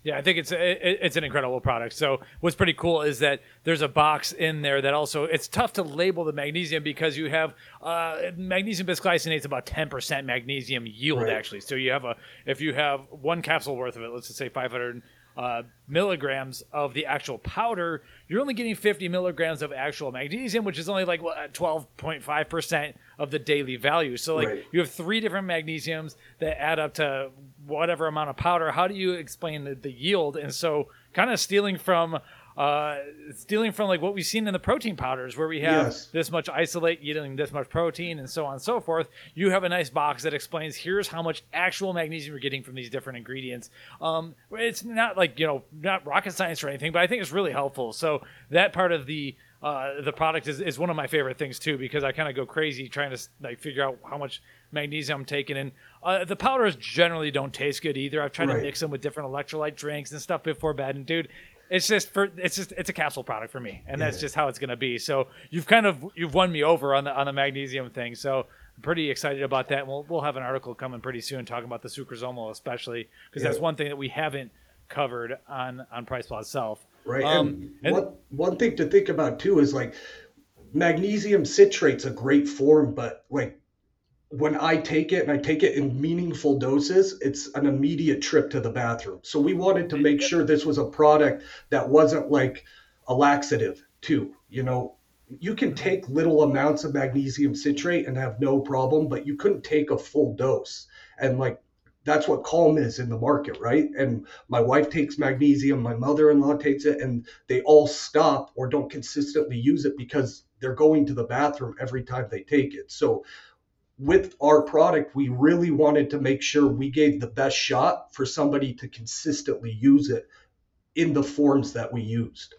Yeah, I think it's it's an incredible product. So what's pretty cool is that there's a box in there that also it's tough to label the magnesium because you have uh, magnesium bisglycinate is about 10% magnesium yield right. actually. So you have a if you have one capsule worth of it, let's just say 500 uh, milligrams of the actual powder, you're only getting 50 milligrams of actual magnesium, which is only like 12.5% of the daily value. So, like, right. you have three different magnesiums that add up to whatever amount of powder. How do you explain the, the yield? And so, kind of stealing from uh, stealing from like what we've seen in the protein powders, where we have yes. this much isolate yielding this much protein, and so on and so forth. You have a nice box that explains here's how much actual magnesium you're getting from these different ingredients. Um, it's not like you know not rocket science or anything, but I think it's really helpful. So that part of the uh, the product is, is one of my favorite things too because I kind of go crazy trying to like figure out how much magnesium I'm taking. And uh, the powders generally don't taste good either. I've tried right. to mix them with different electrolyte drinks and stuff before bed, and dude, it's just for it's just it's a capsule product for me, and yeah. that's just how it's gonna be. So you've kind of you've won me over on the on the magnesium thing. So I'm pretty excited about that. we'll we'll have an article coming pretty soon talking about the sucrosomal, especially because yeah. that's one thing that we haven't covered on on PricePlow itself. Right. Um, and, and one one thing to think about too is like magnesium citrate's a great form, but like when I take it and I take it in meaningful doses, it's an immediate trip to the bathroom. So we wanted to make sure this was a product that wasn't like a laxative too. You know, you can take little amounts of magnesium citrate and have no problem, but you couldn't take a full dose. And like that's what calm is in the market, right? And my wife takes magnesium, my mother-in-law takes it, and they all stop or don't consistently use it because they're going to the bathroom every time they take it. So with our product, we really wanted to make sure we gave the best shot for somebody to consistently use it in the forms that we used.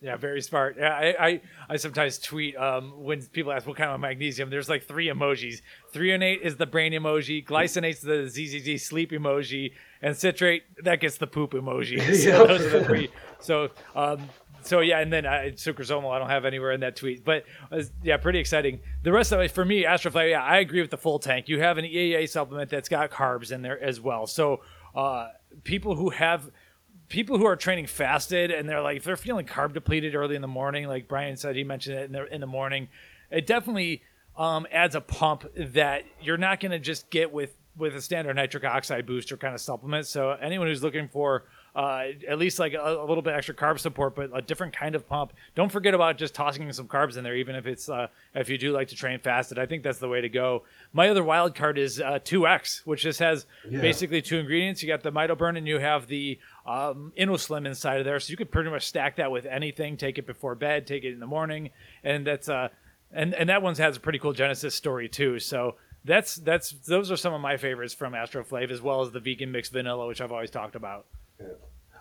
Yeah, very smart. Yeah, I, I, I sometimes tweet um, when people ask what kind of magnesium. There's like three emojis. Threonate is the brain emoji. Glycinate's is the ZZZ sleep emoji, and citrate that gets the poop emoji. So those are the three. So um, so yeah, and then uh, sucrosomal I don't have anywhere in that tweet, but uh, yeah, pretty exciting. The rest of it for me, AstroFlav, yeah, I agree with the full tank. You have an EAA supplement that's got carbs in there as well. So uh, people who have people who are training fasted and they're like if they're feeling carb depleted early in the morning, like Brian said, he mentioned it in the in the morning, it definitely um, adds a pump that you're not going to just get with with a standard nitric oxide booster kind of supplement. So anyone who's looking for uh, at least like a, a, little bit extra carb support, but a different kind of pump. Don't forget about just tossing some carbs in there, even if it's uh, if you do like to train fasted. I think that's the way to go. My other wild card is uh, 2X, which just has yeah. basically two ingredients. You got the MitoBurn and you have the um, InnoSlim inside of there, so you could pretty much stack that with anything. Take it before bed, take it in the morning, and that's uh, and and that one has a pretty cool Genesis story too. So that's that's those are some of my favorites from AstroFlav, as well as the vegan mixed vanilla, which I've always talked about.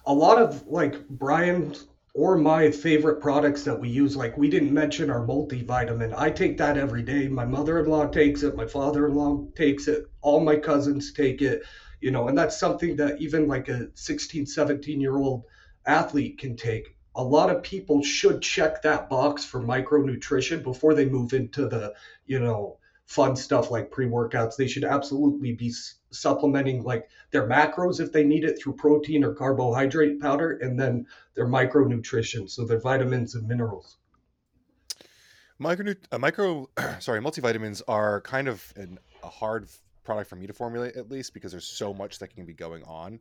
A lot of like Brian's or my favorite products that we use, like we didn't mention our multivitamin. I take that every day. My mother-in-law takes it. My father-in-law takes it. All my cousins take it. You know, and that's something that even like a 16, 17 year old athlete can take. A lot of people should check that box for micronutrition before they move into the, you know, fun stuff like pre-workouts. They should absolutely be supplementing like their macros if they need it through protein or carbohydrate powder, and then their micronutrition, so their vitamins and minerals. Micro, uh, micro, sorry, multivitamins are kind of an, a hard product for me to formulate, at least because there's so much that can be going on.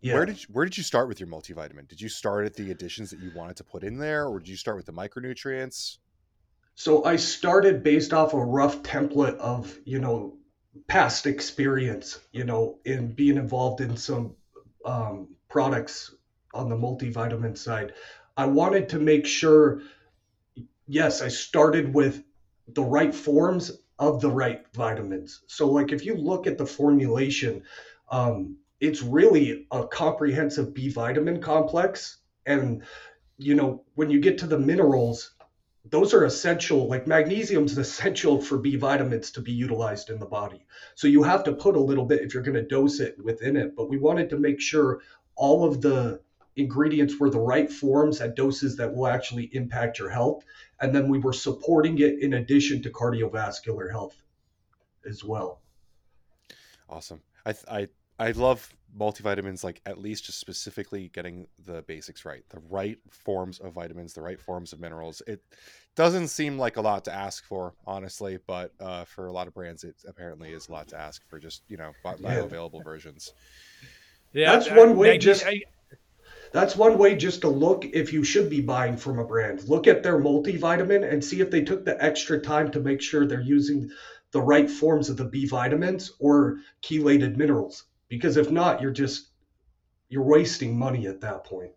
Yeah. Where did you, where did you start with your multivitamin? Did you start at the additions that you wanted to put in there, or did you start with the micronutrients? So I started based off a rough template of you know past experience, you know, in being involved in some um, products on the multivitamin side. I wanted to make sure, yes, I started with the right forms of the right vitamins. So, like, if you look at the formulation, um, it's really a comprehensive B vitamin complex. And, you know, when you get to the minerals, those are essential like magnesium is essential for b vitamins to be utilized in the body. So you have to put a little bit if you're going to dose it within it but we wanted to make sure all of the ingredients were the right forms at doses that will actually impact your health. And then we were supporting it in addition to cardiovascular health as well. Awesome. I i I love multivitamins, like at least just specifically getting the basics right, the right forms of vitamins, the right forms of minerals. It doesn't seem like a lot to ask for, honestly, but uh, for a lot of brands, it apparently is a lot to ask for just you know bioavailable yeah. versions. Yeah, that's one way. I, just I, that's one way just to look if you should be buying from a brand. Look at their multivitamin and see if they took the extra time to make sure they're using the right forms of the B vitamins or chelated minerals because if not, you're just you're wasting money at that point.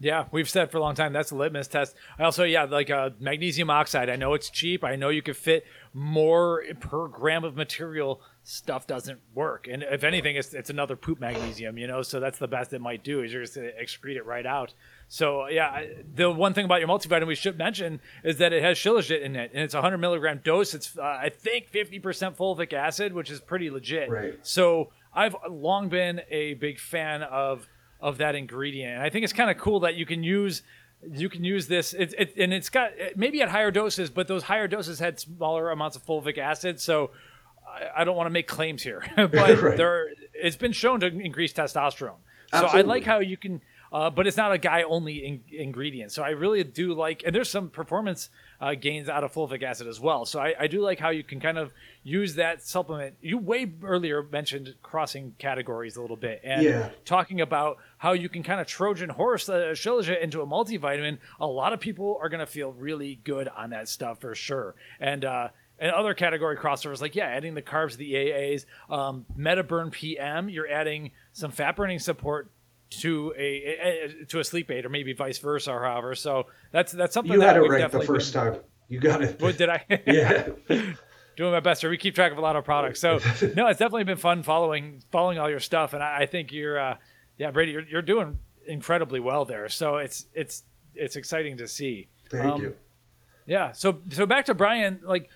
Yeah, we've said for a long time that's a litmus test. I also, yeah, like uh, magnesium oxide. I know it's cheap. I know you could fit more per gram of material. Stuff doesn't work, and if anything, it's, it's another poop magnesium. You know, so that's the best it might do is you're just gonna excrete it right out. So yeah, the one thing about your multivitamin we should mention is that it has shilajit in it, and it's a 100 milligram dose. It's uh, I think 50% fulvic acid, which is pretty legit. Right. So I've long been a big fan of of that ingredient, and I think it's kind of cool that you can use you can use this it, it, and it's got maybe at higher doses but those higher doses had smaller amounts of fulvic acid so i, I don't want to make claims here but right. there it's been shown to increase testosterone Absolutely. so i like how you can uh, but it's not a guy only in- ingredient. So I really do like, and there's some performance uh, gains out of fulvic acid as well. So I, I, do like how you can kind of use that supplement. You way earlier mentioned crossing categories a little bit and yeah. talking about how you can kind of Trojan horse uh, Shilajit into a multivitamin. A lot of people are going to feel really good on that stuff for sure. And, uh, and other category crossovers like yeah adding the carbs the aas um, metaburn pm you're adding some fat burning support to a, a, to a sleep aid or maybe vice versa or however. So that's that's something you that had it right the first been, time. You got it. What did i? Yeah. Doing my best or we keep track of a lot of products. So no it's definitely been fun following following all your stuff. And i, I think you're uh, yeah brady you're, you're doing incredibly well there. So it's it's it's exciting to see. Thank um, you. yeah. So so back to brian like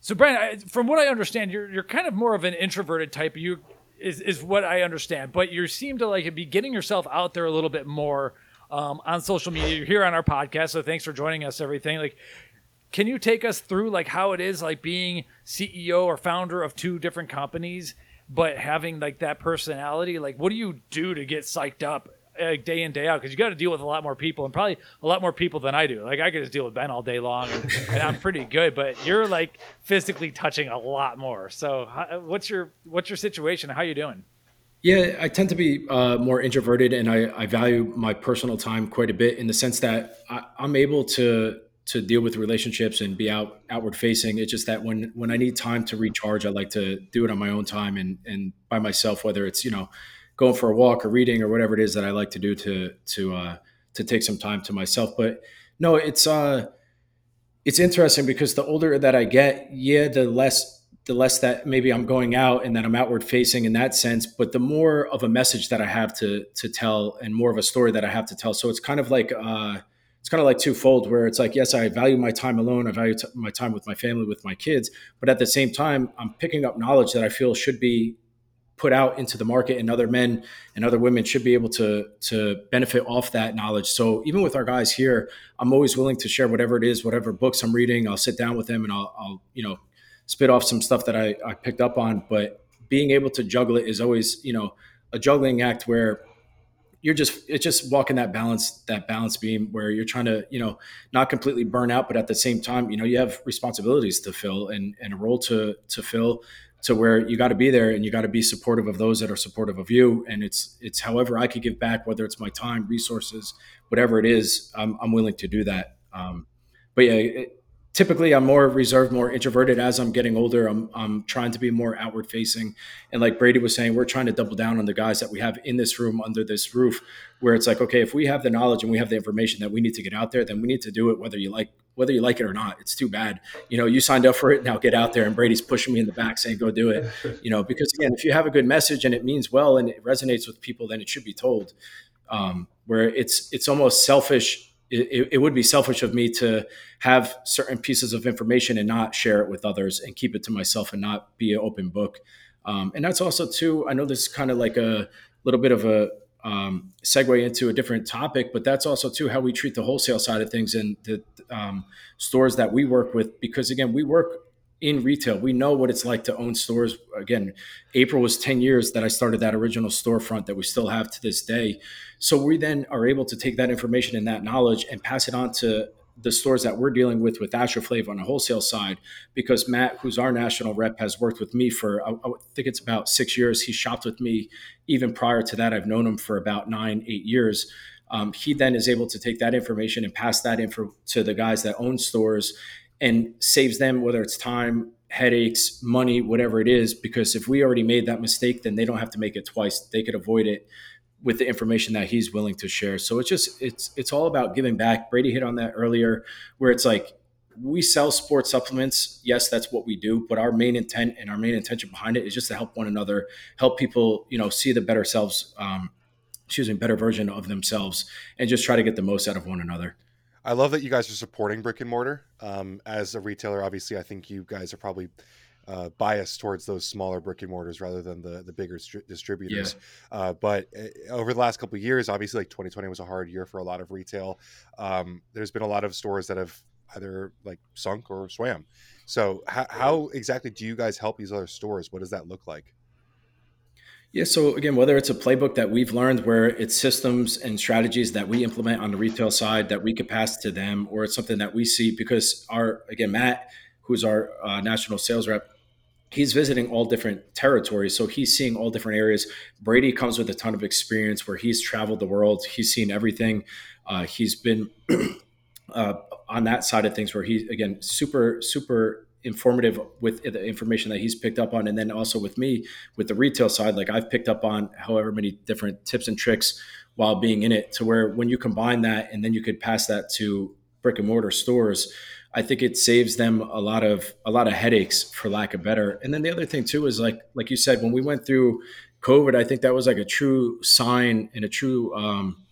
so, Brian, I, from what I understand, you're you're kind of more of an introverted type. You is is what I understand, but you seem to like be getting yourself out there a little bit more um, on social media. You're here on our podcast, so thanks for joining us. Everything like, can you take us through like how it is like being CEO or founder of two different companies, but having like that personality? Like, what do you do to get psyched up uh, day in day out because you got to deal with a lot more people and probably a lot more people than I do. Like I could just deal with Ben all day long and, and I'm pretty good, but you're like physically touching a lot more. So how, what's your what's your situation? How are you doing? Yeah, I tend to be uh, more introverted, and I, I, value my personal time quite a bit in the sense that I, I'm able to to deal with relationships and be out outward facing. It's just that when when I need time to recharge, I like to do it on my own time and and by myself. Whether it's you know going for a walk or reading or whatever it is that I like to do to to uh, to take some time to myself. But no, it's uh, it's interesting because the older that I get, yeah, the less the less that maybe I'm going out and that I'm outward facing in that sense, but the more of a message that I have to to tell and more of a story that I have to tell. So it's kind of like uh, it's kind of like twofold where it's like yes i value my time alone i value t- my time with my family with my kids but at the same time i'm picking up knowledge that i feel should be put out into the market and other men and other women should be able to to benefit off that knowledge. So even with our guys here i'm always willing to share whatever it is whatever books i'm reading. I'll sit down with them and i'll, I'll you know spit off some stuff that I, I picked up on. But being able to juggle it is always you know a juggling act where you're just it's just walking that balance that balance beam where you're trying to you know not completely burn out but at the same time you know you have responsibilities to fill and, and a role to to fill to where you got to be there and you got to be supportive of those that are supportive of you. And it's it's however i could give back whether it's my time resources whatever it is i'm, I'm willing to do that. Um, but yeah it, typically I'm more reserved, more introverted as I'm getting older. I'm, I'm trying to be more outward facing. And like Brady was saying, we're trying to double down on the guys that we have in this room under this roof, where it's like, okay, if we have the knowledge and we have the information that we need to get out there, then we need to do it whether you like whether you like it or not. It's too bad. You know, you signed up for it, now get out there. And Brady's pushing me in the back saying, go do it. You know, because again, if you have a good message and it means well and it resonates with people, then it should be told. Um, where it's it's almost selfish it, it, would be selfish of me to have certain pieces of information and not share it with others and keep it to myself and not be an open book. Um, and that's also too. I know this is kind of like a little bit of a um, segue into a different topic, but that's also too how we treat the wholesale side of things and the um, stores that we work with. Because again, we work in retail. We know what it's like to own stores. Again, April was 10 years that I started that original storefront that we still have to this day. So we then are able to take that information and that knowledge and pass it on to the stores that we're dealing with with AstroFlav on the wholesale side, because Matt, who's our national rep, has worked with me for I, I think it's about six years. He shopped with me even prior to that. I've known him for about nine, eight years. Um, he then is able to take that information and pass that info to the guys that own stores and saves them whether it's time headaches money whatever it is because if we already made that mistake then they don't have to make it twice. They could avoid it with the information that he's willing to share. So it's just it's it's all about giving back. Brady hit on that earlier where it's like we sell sports supplements. Yes that's what we do but our main intent and our main intention behind it is just to help one another help people you know see the better selves um, excuse me better version of themselves and just try to get the most out of one another I love that you guys are supporting brick and mortar. Um, as a retailer, obviously, I think you guys are probably uh, biased towards those smaller brick and mortars rather than the the bigger stri- distributors. Yeah. Uh, but uh, over the last couple of years, obviously, like 2020 was a hard year for a lot of retail. Um, there's been a lot of stores that have either like sunk or swam. So, how, how exactly do you guys help these other stores? What does that look like? Yeah. So again, whether it's a playbook that we've learned where it's systems and strategies that we implement on the retail side that we could pass to them, or it's something that we see because our, again, Matt, who's our uh, national sales rep, he's visiting all different territories. So he's seeing all different areas. Brady comes with a ton of experience where he's traveled the world. He's seen everything. Uh, he's been uh, on that side of things where he, again, super, super informative with the information that he's picked up on and then also with me with the retail side like i've picked up on however many different tips and tricks while being in it to where when you combine that and then you could pass that to brick and mortar stores i think it saves them a lot of a lot of headaches for lack of better. And then the other thing too is like like you said when we went through covid i think that was like a true sign and a true um,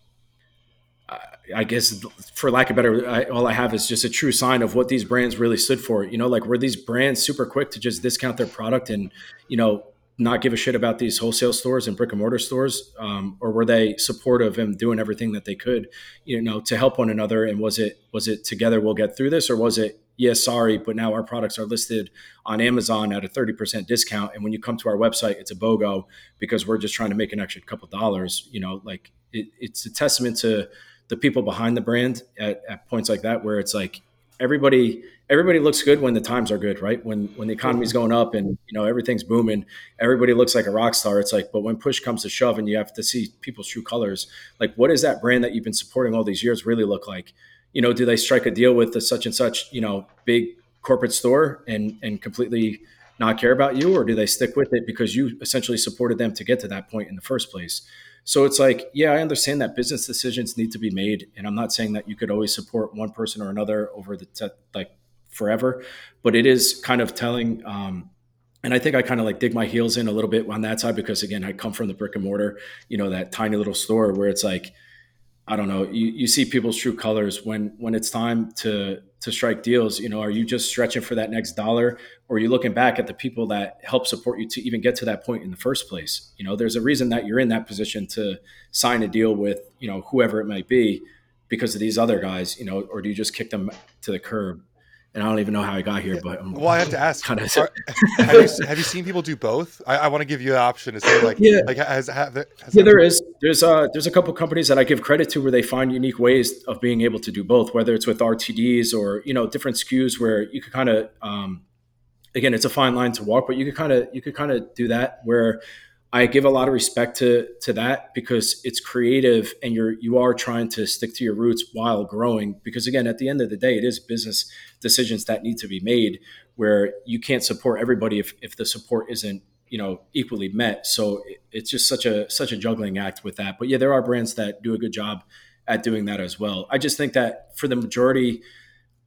I guess for lack of better, I, all I have is just a true sign of what these brands really stood for. You know, like were these brands super quick to just discount their product and, you know, not give a shit about these wholesale stores and brick and mortar stores, um, or were they supportive and doing everything that they could, you know, to help one another? And was it was it together we'll get through this, or was it yes, yeah, sorry, but now our products are listed on Amazon at a thirty percent discount, and when you come to our website, it's a BOGO because we're just trying to make an extra couple dollars. You know, like it, it's a testament to the people behind the brand at, at points like that where it's like everybody everybody looks good when the times are good right? When when the economy's mm-hmm. going up and you know everything's booming everybody looks like a rock star. It's like but when push comes to shove and you have to see people's true colors like what does that brand that you've been supporting all these years really look like? You know do they strike a deal with the such and such you know big corporate store and and completely not care about you? Or do they stick with it because you essentially supported them to get to that point in the first place so it's like, yeah, I understand that business decisions need to be made, and I'm not saying that you could always support one person or another over the te- like forever, but it is kind of telling. Um, and I think I kind of like dig my heels in a little bit on that side because again, I come from the brick and mortar, you know, that tiny little store where it's like, I don't know, you, you see people's true colors when when it's time to to strike deals. You know, are you just stretching for that next dollar, or are you looking back at the people that help support you to even get to that point in the first place? You know, there's a reason that you're in that position to sign a deal with you know whoever it might be because of these other guys. You know, or do you just kick them to the curb? And I don't even know how I got here. But I'm, well, I have to ask. Kind of, are, have, you, have you seen people do both? I, I want to give you the option to say like, yeah, like has, has, has yeah, there is. There's uh, there's a couple companies that I give credit to where they find unique ways of being able to do both, whether it's with RTDs or you know different SKUs where you could kind of, um, again, it's a fine line to walk, but you could kind of you could kind of do that where I give a lot of respect to to that because it's creative and you're you are trying to stick to your roots while growing. Because again, at the end of the day, it is business decisions that need to be made where you can't support everybody if, if the support isn't you know equally met. So it's just such a such a juggling act with that. But yeah, there are brands that do a good job at doing that as well. I just think that for the majority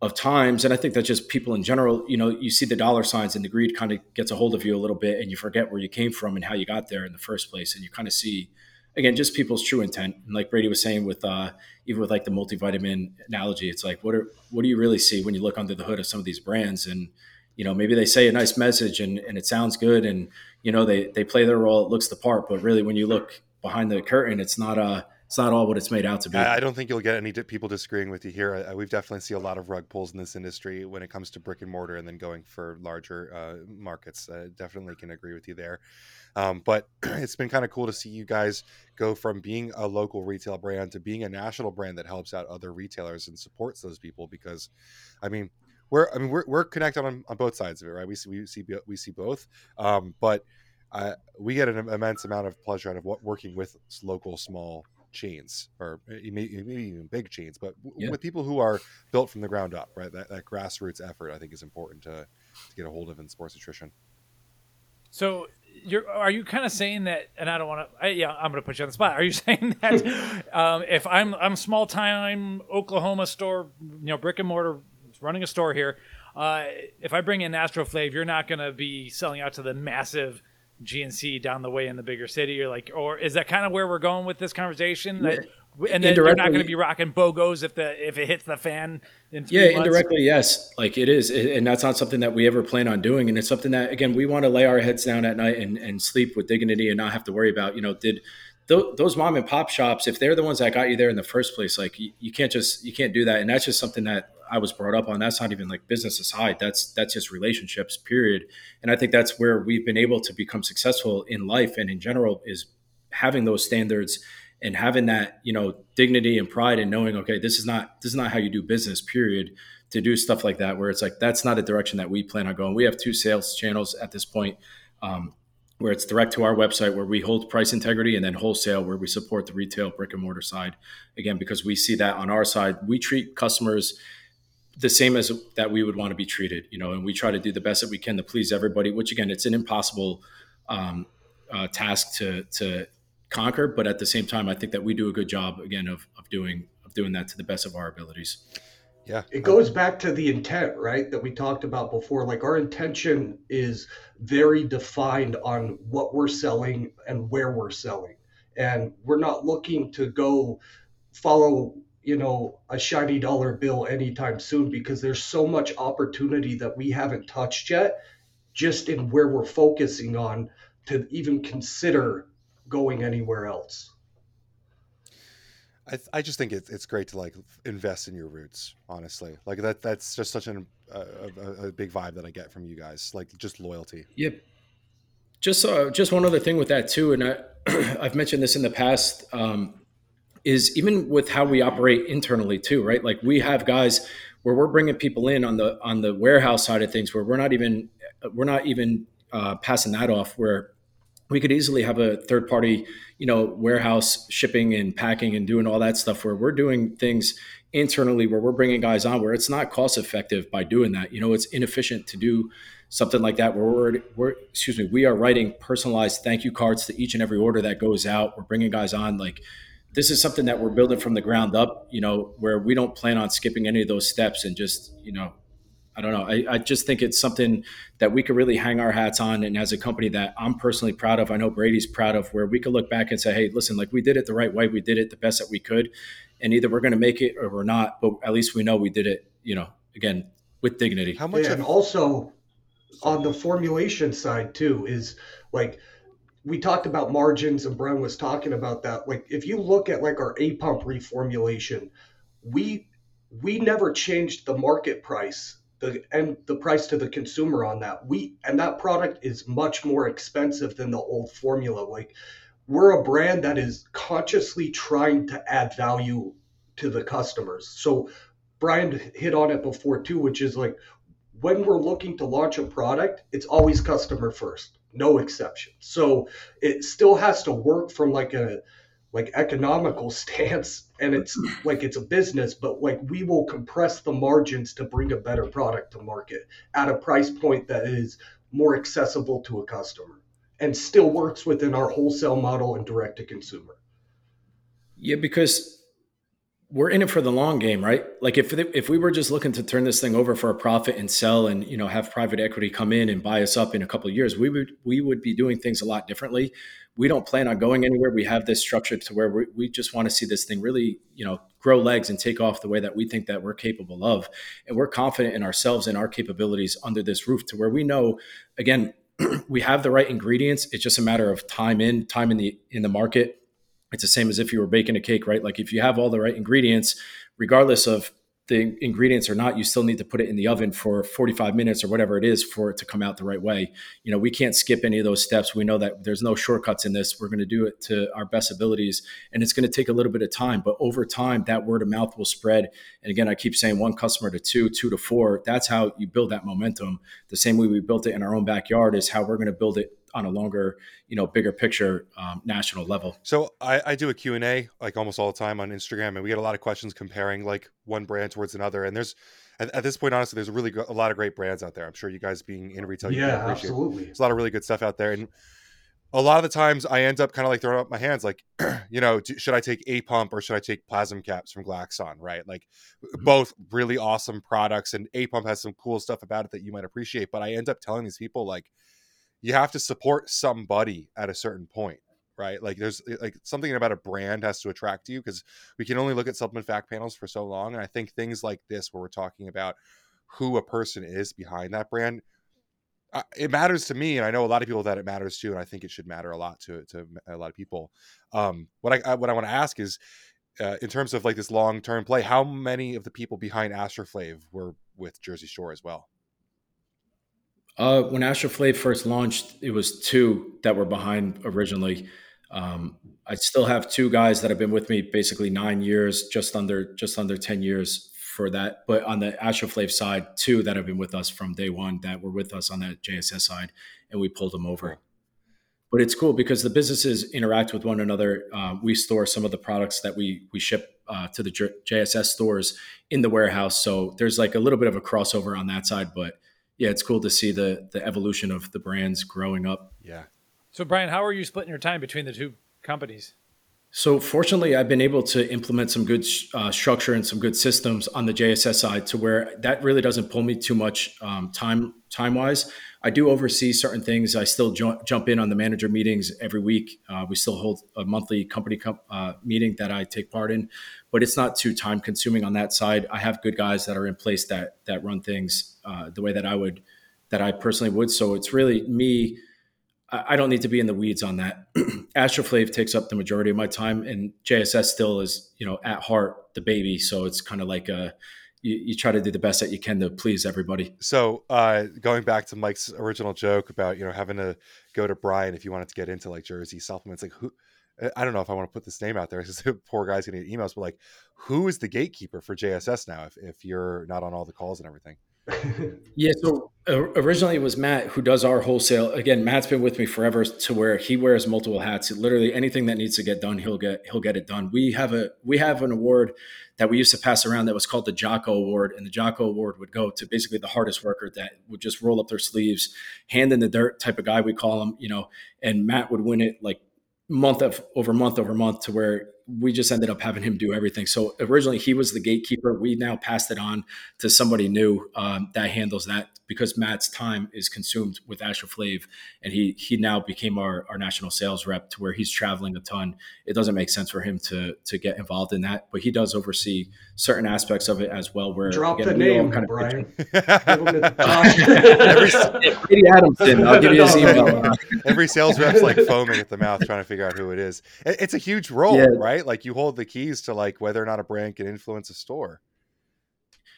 of times and i think that just people in general you know you see the dollar signs and the greed kind of gets a hold of you a little bit and you forget where you came from and how you got there in the first place and you kind of see again just people's true intent. And like brady was saying with uh even with like the multivitamin analogy it's like what are what do you really see when you look under the hood of some of these brands? And you know maybe they say a nice message and, and it sounds good and you know they they play their role it looks the part but really when you look behind the curtain it's not a it's not all what it's made out to be. I don't think you'll get any people disagreeing with you here. we've definitely see a lot of rug pulls in this industry when it comes to brick and mortar, and then going for larger uh, markets. Uh, definitely can agree with you there. Um, but it's been kind of cool to see you guys go from being a local retail brand to being a national brand that helps out other retailers and supports those people. Because, I mean, we're I mean we're, we're connected on, on both sides of it, right? We see we see we see both, um, but. Uh, we get an immense amount of pleasure out of what, working with local small chains or maybe even big chains, but yeah. with people who are built from the ground up, right? That, that grassroots effort, I think, is important to, to get a hold of in sports nutrition. So you're are you kind of saying that and i don't want to yeah i'm going to put you on the spot are you saying that um, if i'm i'm small time oklahoma store you know brick and mortar running a store here uh, if i bring in AstroFlav you're not going to be selling out to the massive GNC down the way in the bigger city, or like, or is that kind of where we're going with this conversation? Yeah. and then they're not going to be rocking bogos if the if it hits the fan. In yeah, months? indirectly, yes. Like it is, and that's not something that we ever plan on doing. And it's something that again we want to lay our heads down at night and, and sleep with dignity and not have to worry about. You know, did those mom and pop shops, if they're the ones that got you there in the first place, like you, you can't just you can't do that. And that's just something that I was brought up on. That's not even like business aside. That's that's just relationships, period. And I think that's where we've been able to become successful in life and in general is having those standards and having that you know dignity and pride and knowing okay this is not this is not how you do business period to do stuff like that where it's like that's not a direction that we plan on going we have two sales channels at this point um, where it's direct to our website where we hold price integrity and then wholesale where we support the retail brick and mortar side again because we see that on our side we treat customers the same as that we would want to be treated, you know, and we try to do the best that we can to please everybody, which again, it's an impossible um, uh, task to, to conquer. But at the same time, I think that we do a good job again of, of doing, of doing that to the best of our abilities. Yeah. It goes back to the intent, right? That we talked about before. Like our intention is very defined on what we're selling and where we're selling. And we're not looking to go follow, you know, a shiny dollar bill anytime soon because there's so much opportunity that we haven't touched yet just in where we're focusing on to even consider going anywhere else. I, th- I just think it's it's great to like invest in your roots. Honestly, like that that's just such an, a, a, a big vibe that I get from you guys. Like just loyalty. Yep. Just uh, just one other thing with that too, and I, I've mentioned this in the past. Um, is even with how we operate internally too, right? Like we have guys where we're bringing people in on the on the warehouse side of things, where we're not even we're not even uh, passing that off. Where we could easily have a third party, you know, warehouse shipping and packing and doing all that stuff where we're doing things internally where we're bringing guys on where it's not cost effective by doing that. You know, it's inefficient to do something like that where we're, we're excuse me, we are writing personalized thank you cards to each and every order that goes out. We're bringing guys on like this is something that we're building from the ground up, you know, where we don't plan on skipping any of those steps and just, you know, I don't know. I, I, just think it's something that we could really hang our hats on. And as a company that I'm personally proud of, I know Brady's proud of, where we could look back and say, hey, listen, like we did it the right way. We did it the best that we could. And either we're going to make it or we're not. But at least we know we did it, you know, again, with dignity. How much? and also on the formulation side, too, is like, we talked about margins and Brian was talking about that. Like if you look at like our A pump reformulation, we we never changed the market price the and the price to the consumer on that. We and that product is much more expensive than the old formula. Like we're a brand that is consciously trying to add value to the customers. So Brian hit on it before too, which is like when we're looking to launch a product, it's always customer first, no exception. So it still has to work from like a like economical stance and it's like it's a business but like we will compress the margins to bring a better product to market at a price point that is more accessible to a customer and still works within our wholesale model and direct to consumer yeah because we're in it for the long game, right? Like if if we were just looking to turn this thing over for a profit and sell, and you know have private equity come in and buy us up in a couple of years, we would we would be doing things a lot differently. We don't plan on going anywhere. We have this structure to where we, we just want to see this thing really, you know, grow legs and take off the way that we think that we're capable of, and we're confident in ourselves and our capabilities under this roof to where we know, again, we have the right ingredients. It's just a matter of time in time in the in the market it's the same as if you were baking a cake, right? Like if you have all the right ingredients, regardless of the ingredients or not, you still need to put it in the oven for 45 minutes or whatever it is for it to come out the right way. You know, we can't skip any of those steps. We know that there's no shortcuts in this. We're going to do it to our best abilities and it's going to take a little bit of time, but over time that word of mouth will spread. And again, I keep saying one customer to two, two to four. That's how you build that momentum. The same way we built it in our own backyard is how we're going to build it on a longer, you know, bigger picture um, national level. So I, I do a Q and A like almost all the time on Instagram, and we get a lot of questions comparing like one brand towards another. And there's at, at this point, honestly, there's really a lot of great brands out there. I'm sure you guys being in retail, yeah, absolutely. There's a lot of really good stuff out there, and a lot of the times I end up kind of like throwing up my hands, like, you know, should I take a pump or should I take plasm caps from Glaxon? Right, like mm-hmm. both really awesome products, and a pump has some cool stuff about it that you might appreciate. But I end up telling these people like you have to support somebody at a certain point right? Like there's eh, like something about a brand has to attract you because we can only look at supplement fact panels for so long and i think things like this where we're talking about who a person is behind that brand uh, it matters to me and i know a lot of people that it matters to and i think it should matter a lot to to a lot of people. Um what i, I what i want to ask is uh, in terms of like this long term play how many of the people behind AstroFlav were with jersey shore as well uh, when AstroFlav first launched, it was two that were behind originally. Um, I still have two guys that have been with me basically nine years, just under just under ten years for that. But on the AstroFlav side, two that have been with us from day one that were with us on that JSS side, and we pulled them over. But it's cool because the businesses interact with one another. Uh, we store some of the products that we we ship uh, to the J- JSS stores in the warehouse. So there's like a little bit of a crossover on that side, but yeah, it's cool to see the the evolution of the brands growing up. Yeah. So Brian, how are you splitting your time between the two companies? So fortunately, I've been able to implement some good uh, structure and some good systems on the JSS side, to where that really doesn't pull me too much um, time time wise. I do oversee certain things. I still ju- jump in on the manager meetings every week. Uh, we still hold a monthly company com- uh, meeting that I take part in, but it's not too time consuming on that side. I have good guys that are in place that that run things uh, the way that I would, that I personally would. So it's really me I don't need to be in the weeds on that. AstroFlav takes up the majority of my time, and JSS still is, you know, at heart the baby. So it's kind of like a you, you, try to do the best that you can to please everybody. So uh, going back to Mike's original joke about you know having to go to Brian if you wanted to get into like Jersey supplements, like who. I don't know if I want to put this name out there because poor guy's gonna get emails, but like, who is the gatekeeper for JSS now? If, if you're not on all the calls and everything, yeah, so originally it was Matt who does our wholesale. Again, Matt's been with me forever to where he wears multiple hats. Literally anything that needs to get done, he'll get he'll get it done. We have a we have an award that we used to pass around that was called the Jocko Award, and the Jocko Award would go to basically the hardest worker that would just roll up their sleeves, hand in the dirt type of guy we call him, you know. And Matt would win it like month of over month over month to where we just ended up having him do everything. So originally he was the gatekeeper. We now passed it on to somebody new um, that handles that because Matt's time is consumed with AstroFlav, and he he now became our, our national sales rep to where he's traveling a ton. It doesn't make sense for him to to get involved in that, but he does oversee certain aspects of it as well. Where drop again, the name, kind of Brian. every, Adamson, I'll give you his email. every sales rep's like foaming at the mouth trying to figure out who it is. It's a huge role, yeah. right? Like you hold the keys to like whether or not a brand can influence a store.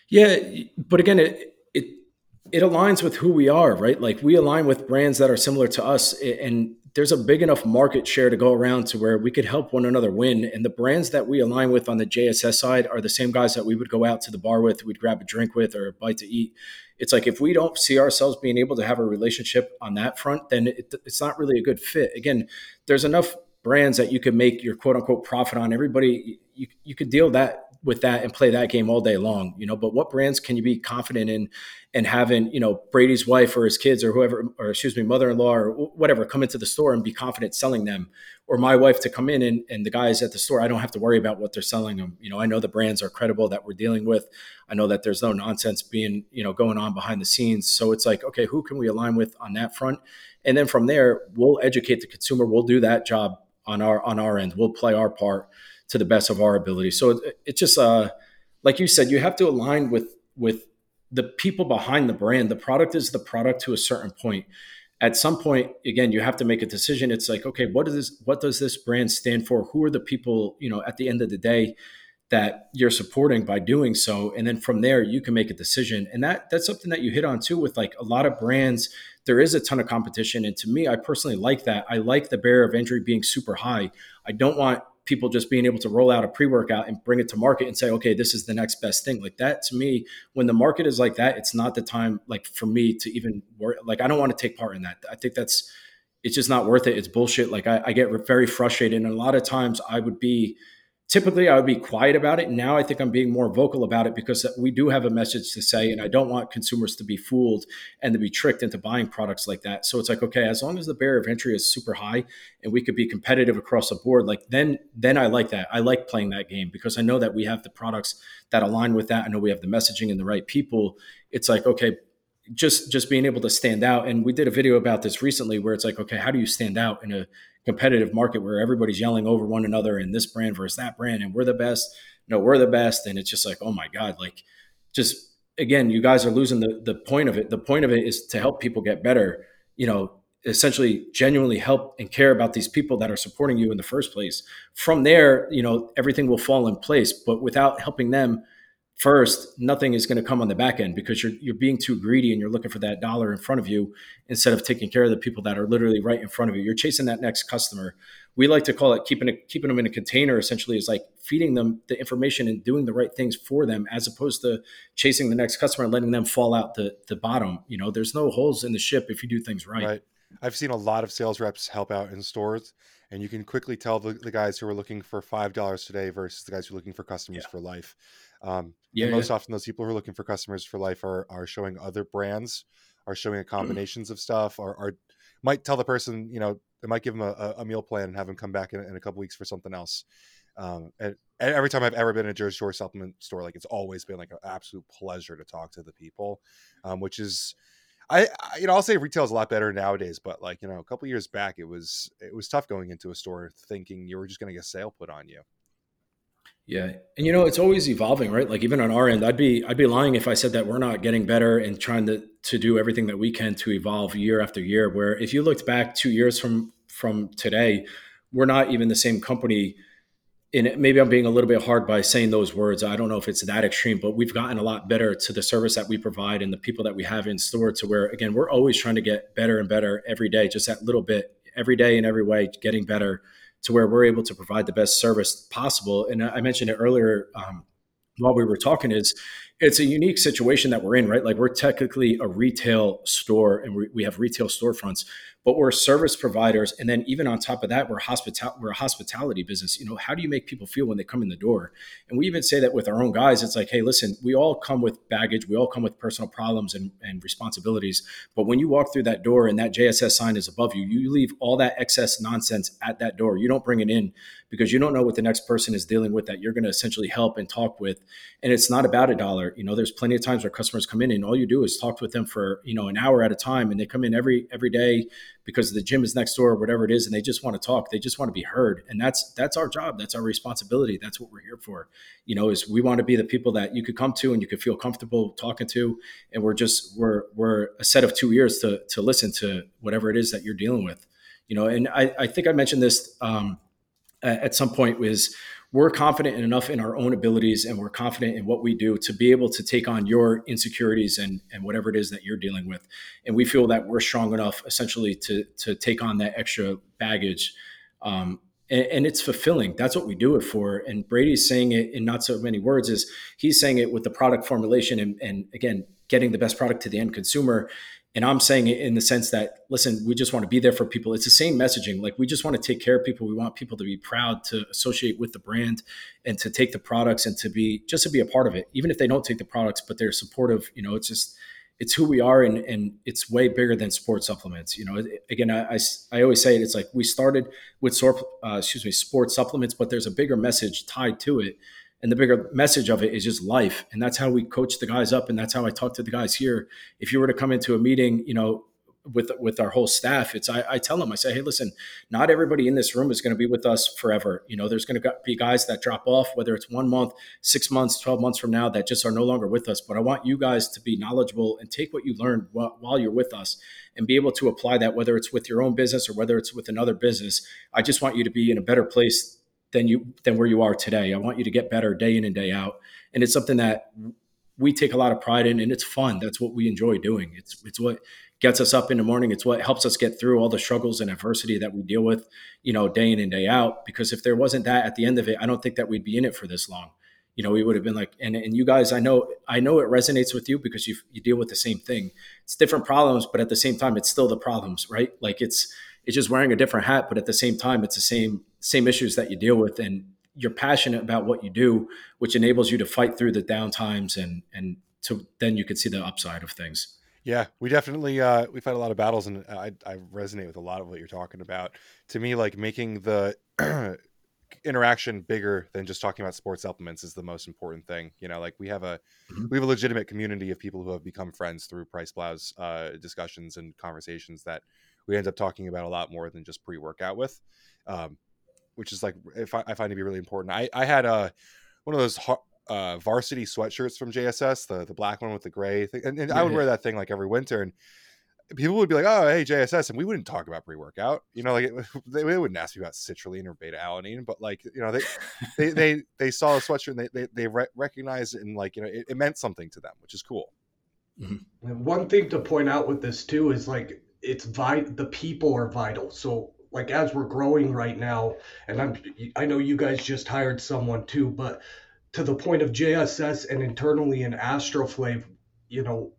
Yeah, but again, it it it aligns with who we are, right? Like we align with brands that are similar to us, and there's a big enough market share to go around to where we could help one another win. And the brands that we align with on the JSS side are the same guys that we would go out to the bar with, we'd grab a drink with, or a bite to eat. It's like if we don't see ourselves being able to have a relationship on that front, then it, it's not really a good fit. Again, there's enough brands that you could make your quote unquote profit on. Everybody, you, you could deal that with that and play that game all day long, you know. But what brands can you be confident in and having, you know, Brady's wife or his kids or whoever, or excuse me, mother-in-law or whatever come into the store and be confident selling them, or my wife to come in and, and the guys at the store, I don't have to worry about what they're selling them. You know, I know the brands are credible that we're dealing with. I know that there's no nonsense being, you know, going on behind the scenes. So it's like, okay, who can we align with on that front? And then from there, we'll educate the consumer. We'll do that job on our on our end. We'll play our part to the best of our ability. So it, it's just uh, like you said, you have to align with with the people behind the brand. The product is the product to a certain point. At some point, again, you have to make a decision. It's like, okay, what is this? What does this brand stand for? Who are the people? You know, at the end of the day, that you're supporting by doing so and then from there you can make a decision and that that's something that you hit on too with like a lot of brands there is a ton of competition and to me i personally like that. I like the barrier of entry being super high. I don't want people just being able to roll out a pre-workout and bring it to market and say okay this is the next best thing. Like that to me when the market is like that it's not the time like for me to even work like i don't want to take part in that. I think that's it's just not worth it. It's bullshit. Like i, I get very frustrated and a lot of times i would be typically I would be quiet about it. Now I think I'm being more vocal about it because we do have a message to say, and I don't want consumers to be fooled and to be tricked into buying products like that. So it's like, okay, as long as the barrier of entry is super high and we could be competitive across the board, like then then I like that. I like playing that game because I know that we have the products that align with that. I know we have the messaging and the right people. It's like, okay, just just being able to stand out and we did a video about this recently where it's like okay how do you stand out in a competitive market where everybody's yelling over one another and this brand versus that brand and we're the best no we're the best. And it's just like oh my god like just again you guys are losing the the point of it. The point of it is to help people get better you know essentially genuinely help and care about these people that are supporting you in the first place. From there you know everything will fall in place but without helping them first, nothing is going to come on the back end because you're you're being too greedy and you're looking for that dollar in front of you instead of taking care of the people that are literally right in front of you. You're chasing that next customer. We like to call it keeping it keeping them in a container. Essentially, is like feeding them the information and doing the right things for them, as opposed to chasing the next customer and letting them fall out the the bottom. You know, there's no holes in the ship if you do things right. Right. I've seen a lot of sales reps help out in stores and you can quickly tell the, the guys who are looking for five dollars today versus the guys who are looking for customers yeah. for life. Um, yeah, most yeah. often those people who are looking for customers for life are are showing other brands, are showing combinations of stuff, or are might tell the person you know they might give them a, a meal plan and have them come back in, in a couple weeks for something else. Um, and, and, every time I've ever been in a Jersey Shore supplement store, like it's always been like an absolute pleasure to talk to the people, um, which is, I, I, you know I'll say retail is a lot better nowadays, but like you know a couple years back it was it was tough going into a store thinking you were just going to get a sale put on you. Yeah, and you know it's always evolving, right? Like even on our end, I'd be I'd be lying if I said that we're not getting better and trying to to do everything that we can to evolve year after year. Where if you looked back two years from from today, we're not even the same company and maybe I'm being a little bit hard by saying those words. I don't know if it's that extreme, but we've gotten a lot better to the service that we provide and the people that we have in store to where, again, we're always trying to get better and better every day, just that little bit, every day in every way, getting better to where we're able to provide the best service possible. And I mentioned it earlier um, while we were talking is it's a unique situation that we're in, right? Like we're technically a retail store and we, we have retail storefronts, but we're service providers and then even on top of that we're hospital we're a hospitality business. You know how do you make people feel when they come in the door? And we even say that with our own guys it's like hey listen we all come with baggage we all come with personal problems and, and responsibilities but when you walk through that door and that jss sign is above you you leave all that excess nonsense at that door. You don't bring it in because you don't know what the next person is dealing with that you're going to essentially help and talk with and it's not about a dollar you know there's plenty of times where customers come in and all you do is talk with them for you know an hour at a time and they come in every every day because the gym is next door or whatever it is and they just want to talk they just want to be heard and that's that's our job that's our responsibility that's what we're here for. You know is we want to be the people that you could come to and you could feel comfortable talking to and we're just we're we're a set of two ears to to listen to whatever it is that you're dealing with. You know and i i think i mentioned this um at some point was we're confident enough in our own abilities and we're confident in what we do to be able to take on your insecurities and, and whatever it is that you're dealing with. And we feel that we're strong enough essentially to, to take on that extra baggage. Um, and, and, it's fulfilling. That's what we do it for. And Brady's saying it in not so many words is he's saying it with the product formulation and, and again, getting the best product to the end consumer and I'm saying it in the sense that, listen, we just want to be there for people. It's the same messaging. Like we just want to take care of people. We want people to be proud to associate with the brand and to take the products and to be just to be a part of it, even if they don't take the products, but they're supportive. You know, it's just it's who we are, and and it's way bigger than sports supplements. You know, again, I, I, I always say it. It's like we started with uh, excuse me sports supplements, but there's a bigger message tied to it and the bigger message of it is just life. And that's how we coach the guys up. And that's how i talk to the guys here. If you were to come into a meeting you know with with our whole staff it's I, I tell them i say hey listen not everybody in this room is going to be with us forever. You know there's going to be guys that drop off whether it's one month six months 12 months from now that just are no longer with us. But i want you guys to be knowledgeable and take what you learned while, while you're with us and be able to apply that whether it's with your own business or whether it's with another business. I just want you to be in a better place than you than where you are today. I want you to get better day in and day out, and it's something that we take a lot of pride in, and it's fun. That's what we enjoy doing. It's it's what gets us up in the morning. It's what helps us get through all the struggles and adversity that we deal with, you know, day in and day out. Because if there wasn't that at the end of it, I don't think that we'd be in it for this long. You know, we would have been like, and, and you guys, I know, I know it resonates with you because you you deal with the same thing. It's different problems, but at the same time, it's still the problems, right? Like it's it's just wearing a different hat, but at the same time, it's the same same issues that you deal with, and you're passionate about what you do, which enables you to fight through the down times and and to then you can see the upside of things. Yeah, we definitely uh, we've had a lot of battles, and I, I resonate with a lot of what you're talking about. To me, like making the interaction bigger than just talking about sports supplements is the most important thing. You know, like we have a mm-hmm. we have a legitimate community of people who have become friends through PricePlow's uh, discussions and conversations that we end up talking about a lot more than just pre-workout with, um, which is like if I, I, find to be really important. I, I had a one of those uh, varsity sweatshirts from JSS, the the black one with the gray thing, and, and yeah, I would wear that thing like every winter, and people would be like, "Oh, hey, JSS," and we wouldn't talk about pre-workout. You know, like it, they, they, wouldn't ask me about citrulline or beta alanine, but like you know, they they they, they saw a sweatshirt and they they, they re- recognized it and like you know, it, it, meant something to them, which is cool. Mm-hmm. One thing to point out with this too is like it's vital. The people are vital. So like as we're growing right now, and I'm I know you guys just hired someone too, but to the point of JSS and internally in AstroFlav, you know,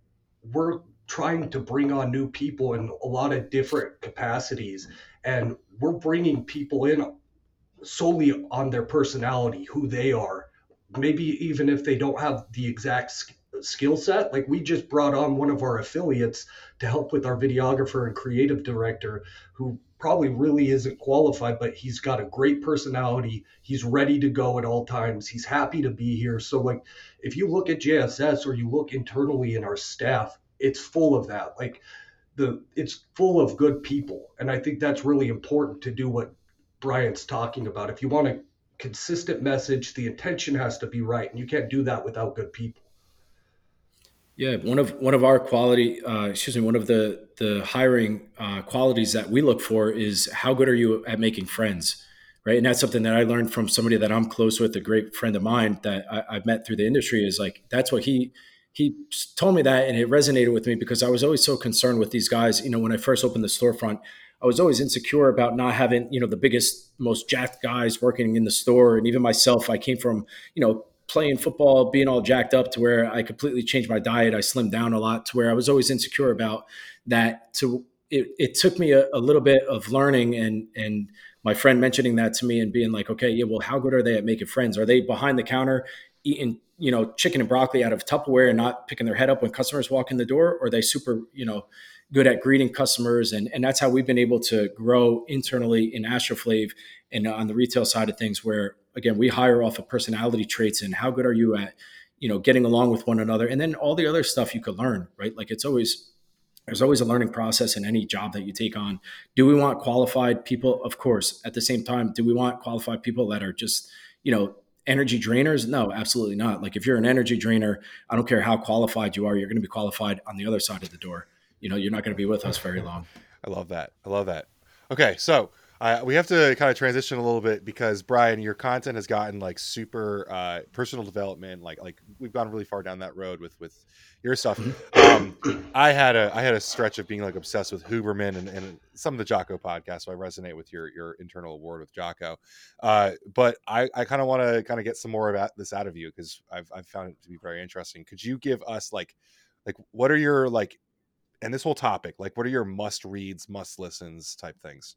we're trying to bring on new people in a lot of different capacities and we're bringing people in solely on their personality who they are maybe even if they don't have the exact skill set like we just brought on one of our affiliates to help with our videographer and creative director who probably really isn't qualified but he's got a great personality he's ready to go at all times he's happy to be here so like if you look at jss or you look internally in our staff it's full of that. Like the it's full of good people, and I think that's really important to do what Brian's talking about. If you want a consistent message, the intention has to be right, and you can't do that without good people. Yeah, one of one of our quality, uh, excuse me, one of the the hiring uh, qualities that we look for is how good are you at making friends, right? And that's something that I learned from somebody that I'm close with, a great friend of mine that I, have met through the industry. Is like that's what he he told me that and it resonated with me because I was always so concerned with these guys. You know, when I first opened the storefront, I was always insecure about not having, you know, the biggest, most jacked guys working in the store. And even myself, I came from, you know, playing football, being all jacked up to where I completely changed my diet. I slimmed down a lot to where I was always insecure about that. To it, it took me a, a little bit of learning and and my friend mentioning that to me and being like, okay, yeah, well, how good are they at making friends? Are they behind the counter eating you know chicken and broccoli out of Tupperware and not picking their head up when customers walk in the door, or are they super you know good at greeting customers? And and that's how we've been able to grow internally in AstroFlav and on the retail side of things, where again we hire off of personality traits and how good are you at you know getting along with one another, and then all the other stuff you could learn, right? Like it's always there's always a learning process in any job that you take on. Do we want qualified people? Of course. At the same time, do we want qualified people that are just, you know, energy drainers? No, absolutely not. Like if you're an energy drainer, I don't care how qualified you are, you're going to be qualified on the other side of the door. You know, you're not going to be with us very long. I love that. I love that. Okay, so uh, we have to kind of transition a little bit because Brian, your content has gotten like super uh, personal development. Like like we've gone really far down that road with with your stuff. Mm-hmm. Um, I had a I had a stretch of being like obsessed with Huberman and, and some of the Jocko podcasts. So I resonate with your your internal award with Jocko. Uh, but I, I kind of want to kind of get some more about this out of you because I've I've found it to be very interesting. Could you give us like like what are your like and this whole topic like what are your must reads, must listens type things?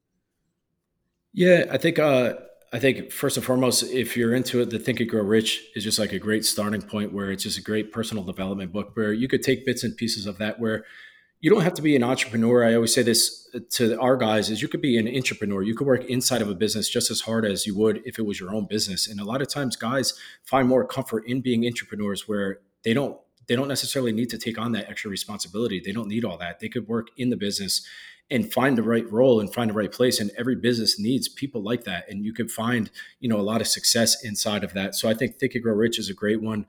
Yeah, I think uh, I think first and foremost, if you're into it, the Think and Grow Rich is just like a great starting point where it's just a great personal development book where you could take bits and pieces of that where you don't have to be an entrepreneur. I always say this to our guys is you could be an entrepreneur. You could work inside of a business just as hard as you would if it was your own business. And a lot of times guys find more comfort in being entrepreneurs where they don't they don't necessarily need to take on that extra responsibility. They don't need all that. They could work in the business and find the right role and find the right place and every business needs people like that and you can find you know a lot of success inside of that. So i think think and grow rich is a great one.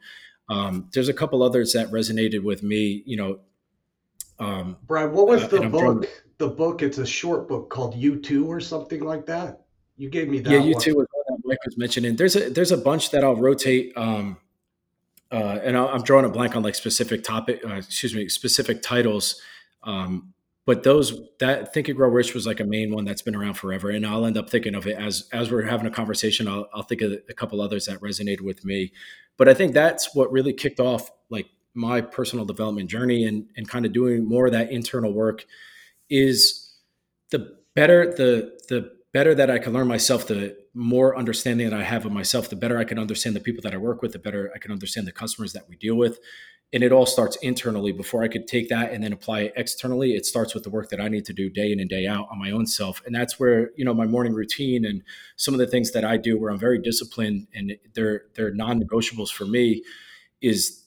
Um, there's a couple others that resonated with me you know um, brian what was uh, the book? the book it's a short book called you too or something like that? You gave me that yeah u2 was what mike was mentioning. There's a there's a bunch that i'll rotate um, uh, and i'm drawing a blank on like specific topic uh, excuse me specific titles um, but those that think and grow rich was like a main one that's been around forever and i'll end up thinking of it as as we're having a conversation i'll, I'll think of a couple others that resonated with me. But i think that's what really kicked off like my personal development journey and and kind of doing more of that internal work is the better the the better that i can learn myself the more understanding that i have of myself the better i can understand the people that i work with the better i can understand the customers that we deal with and it all starts internally before I could take that and then apply it externally. It starts with the work that I need to do day in and day out on my own self. And that's where, you know, my morning routine and some of the things that I do where I'm very disciplined and they're they're non-negotiables for me is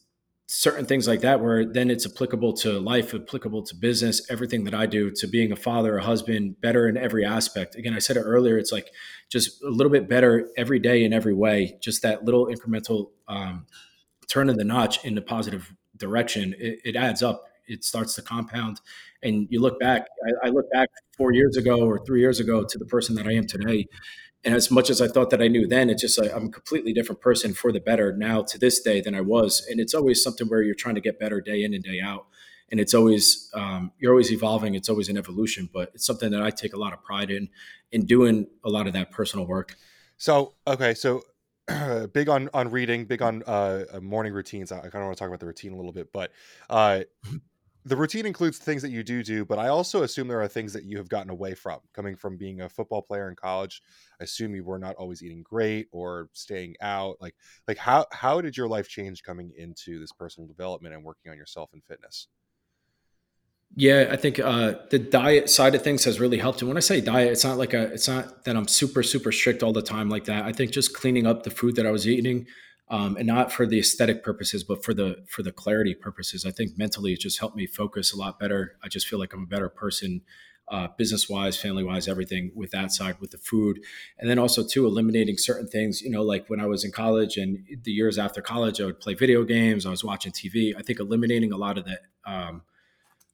certain things like that where then it's applicable to life, applicable to business, everything that I do, to being a father, a husband, better in every aspect. Again, I said it earlier, it's like just a little bit better every day in every way, just that little incremental um, turning the notch in the positive direction, it, it, adds up. It starts to compound. And you look back, I, I, look back four years ago or three years ago to the person that I am today. And as much as I thought that I knew then, it's just like I'm a completely different person for the better now to this day than I was. And it's always something where you're trying to get better day in and day out. And it's always, um, you're always evolving. It's always an evolution, but it's something that I take a lot of pride in, in doing a lot of that personal work. So, okay. So big on on reading, big on uh, uh morning routines. I, I kind of want to talk about the routine a little bit, but uh, the routine includes things that you do do, but I also assume there are things that you have gotten away from. Coming from being a football player in college, I assume you were not always eating great or staying out. Like, like how how did your life change coming into this personal development and working on yourself and fitness? Yeah, I think uh, the diet side of things has really helped. And when I say diet, it's not like a, it's not that I'm super super strict all the time like that. I think just cleaning up the food that I was eating, um, and not for the aesthetic purposes, but for the for the clarity purposes. I think mentally it just helped me focus a lot better. I just feel like I'm a better person, uh, business wise, family wise, everything with that side with the food, and then also too eliminating certain things. You know, like when I was in college and the years after college, I would play video games. I was watching TV. I think eliminating a lot of that. Um,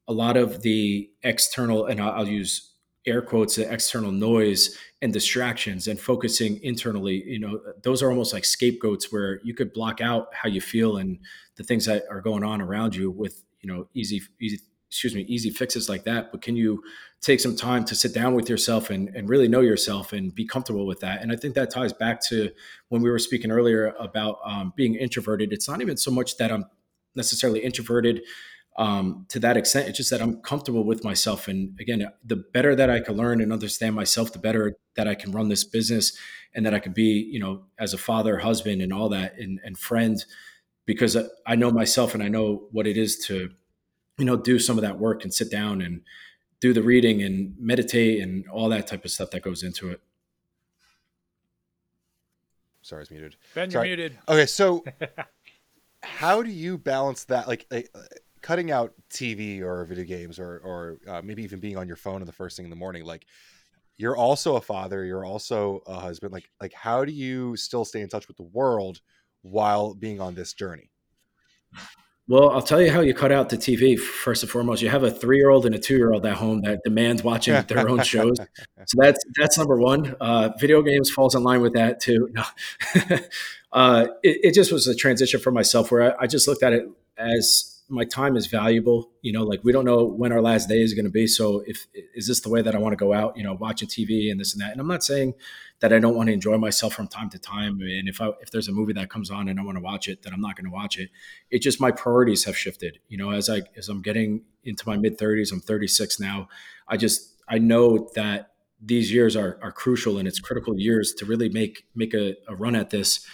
a lot of the external, and I'll, use air quotes, the external noise and distractions and focusing internally, you know, those are almost like scapegoats where you could block out how you feel and the things that are going on around you with, you know, easy, easy, excuse me, easy fixes like that. But can you take some time to sit down with yourself and, and really know yourself and be comfortable with that? And I think that ties back to when we were speaking earlier about um, being introverted. It's not even so much that I'm necessarily introverted um, to that extent. It's just that I'm comfortable with myself. And again, the better that I can learn and understand myself, the better that I can run this business and that I can be, you know, as a father, husband, and all that, and, and friend, because I know myself and I know what it is to, you know, do some of that work and sit down and do the reading and meditate and all that type of stuff that goes into it. Sorry, I was muted. Ben, Sorry. you're muted. Okay, so how do you balance that? Like, like cutting out TV or video games or or uh, maybe even being on your phone in the first thing in the morning like you're also a father you're also a husband like like how do you still stay in touch with the world while being on this journey? Well i'll tell you how you cut out the tv first and foremost. You have a three-year-old and a two-year-old at home that demands watching their own shows. So that's that's number one. Uh, video games falls in line with that too. No. uh, it, it, just was a transition for myself where I, I just looked at it as my time is valuable. You know, like we don't know when our last day is going to be. So if is this the way that I want to go out? You know, watching TV and this and that. And I'm not saying that I don't want to enjoy myself from time to time. And if I if there's a movie that comes on and I want to watch it, then I'm not going to watch it. It just my priorities have shifted. You know, as I as I'm getting into my mid 30s, I'm 36 now. I just I know that these years are are crucial and it's critical years to really make make a, a run at this.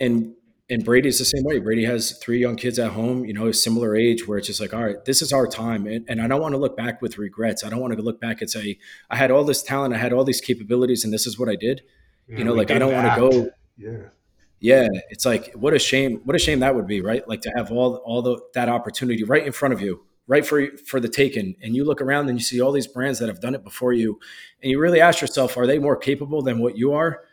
And and Brady's the same way. Brady has three young kids at home, you know, a similar age where it's just like, all right, this is our time. And, and I don't want to look back with regrets. I don't want to look back and say, I had all this talent, I had all these capabilities, and this is what I did. Yeah, you know, like I don't want to go. Yeah. Yeah. It's like, what a shame. What a shame that would be, right? Like to have all, all the, that opportunity right in front of you, right for, for the taken. And you look around and you see all these brands that have done it before you. And you really ask yourself, are they more capable than what you are?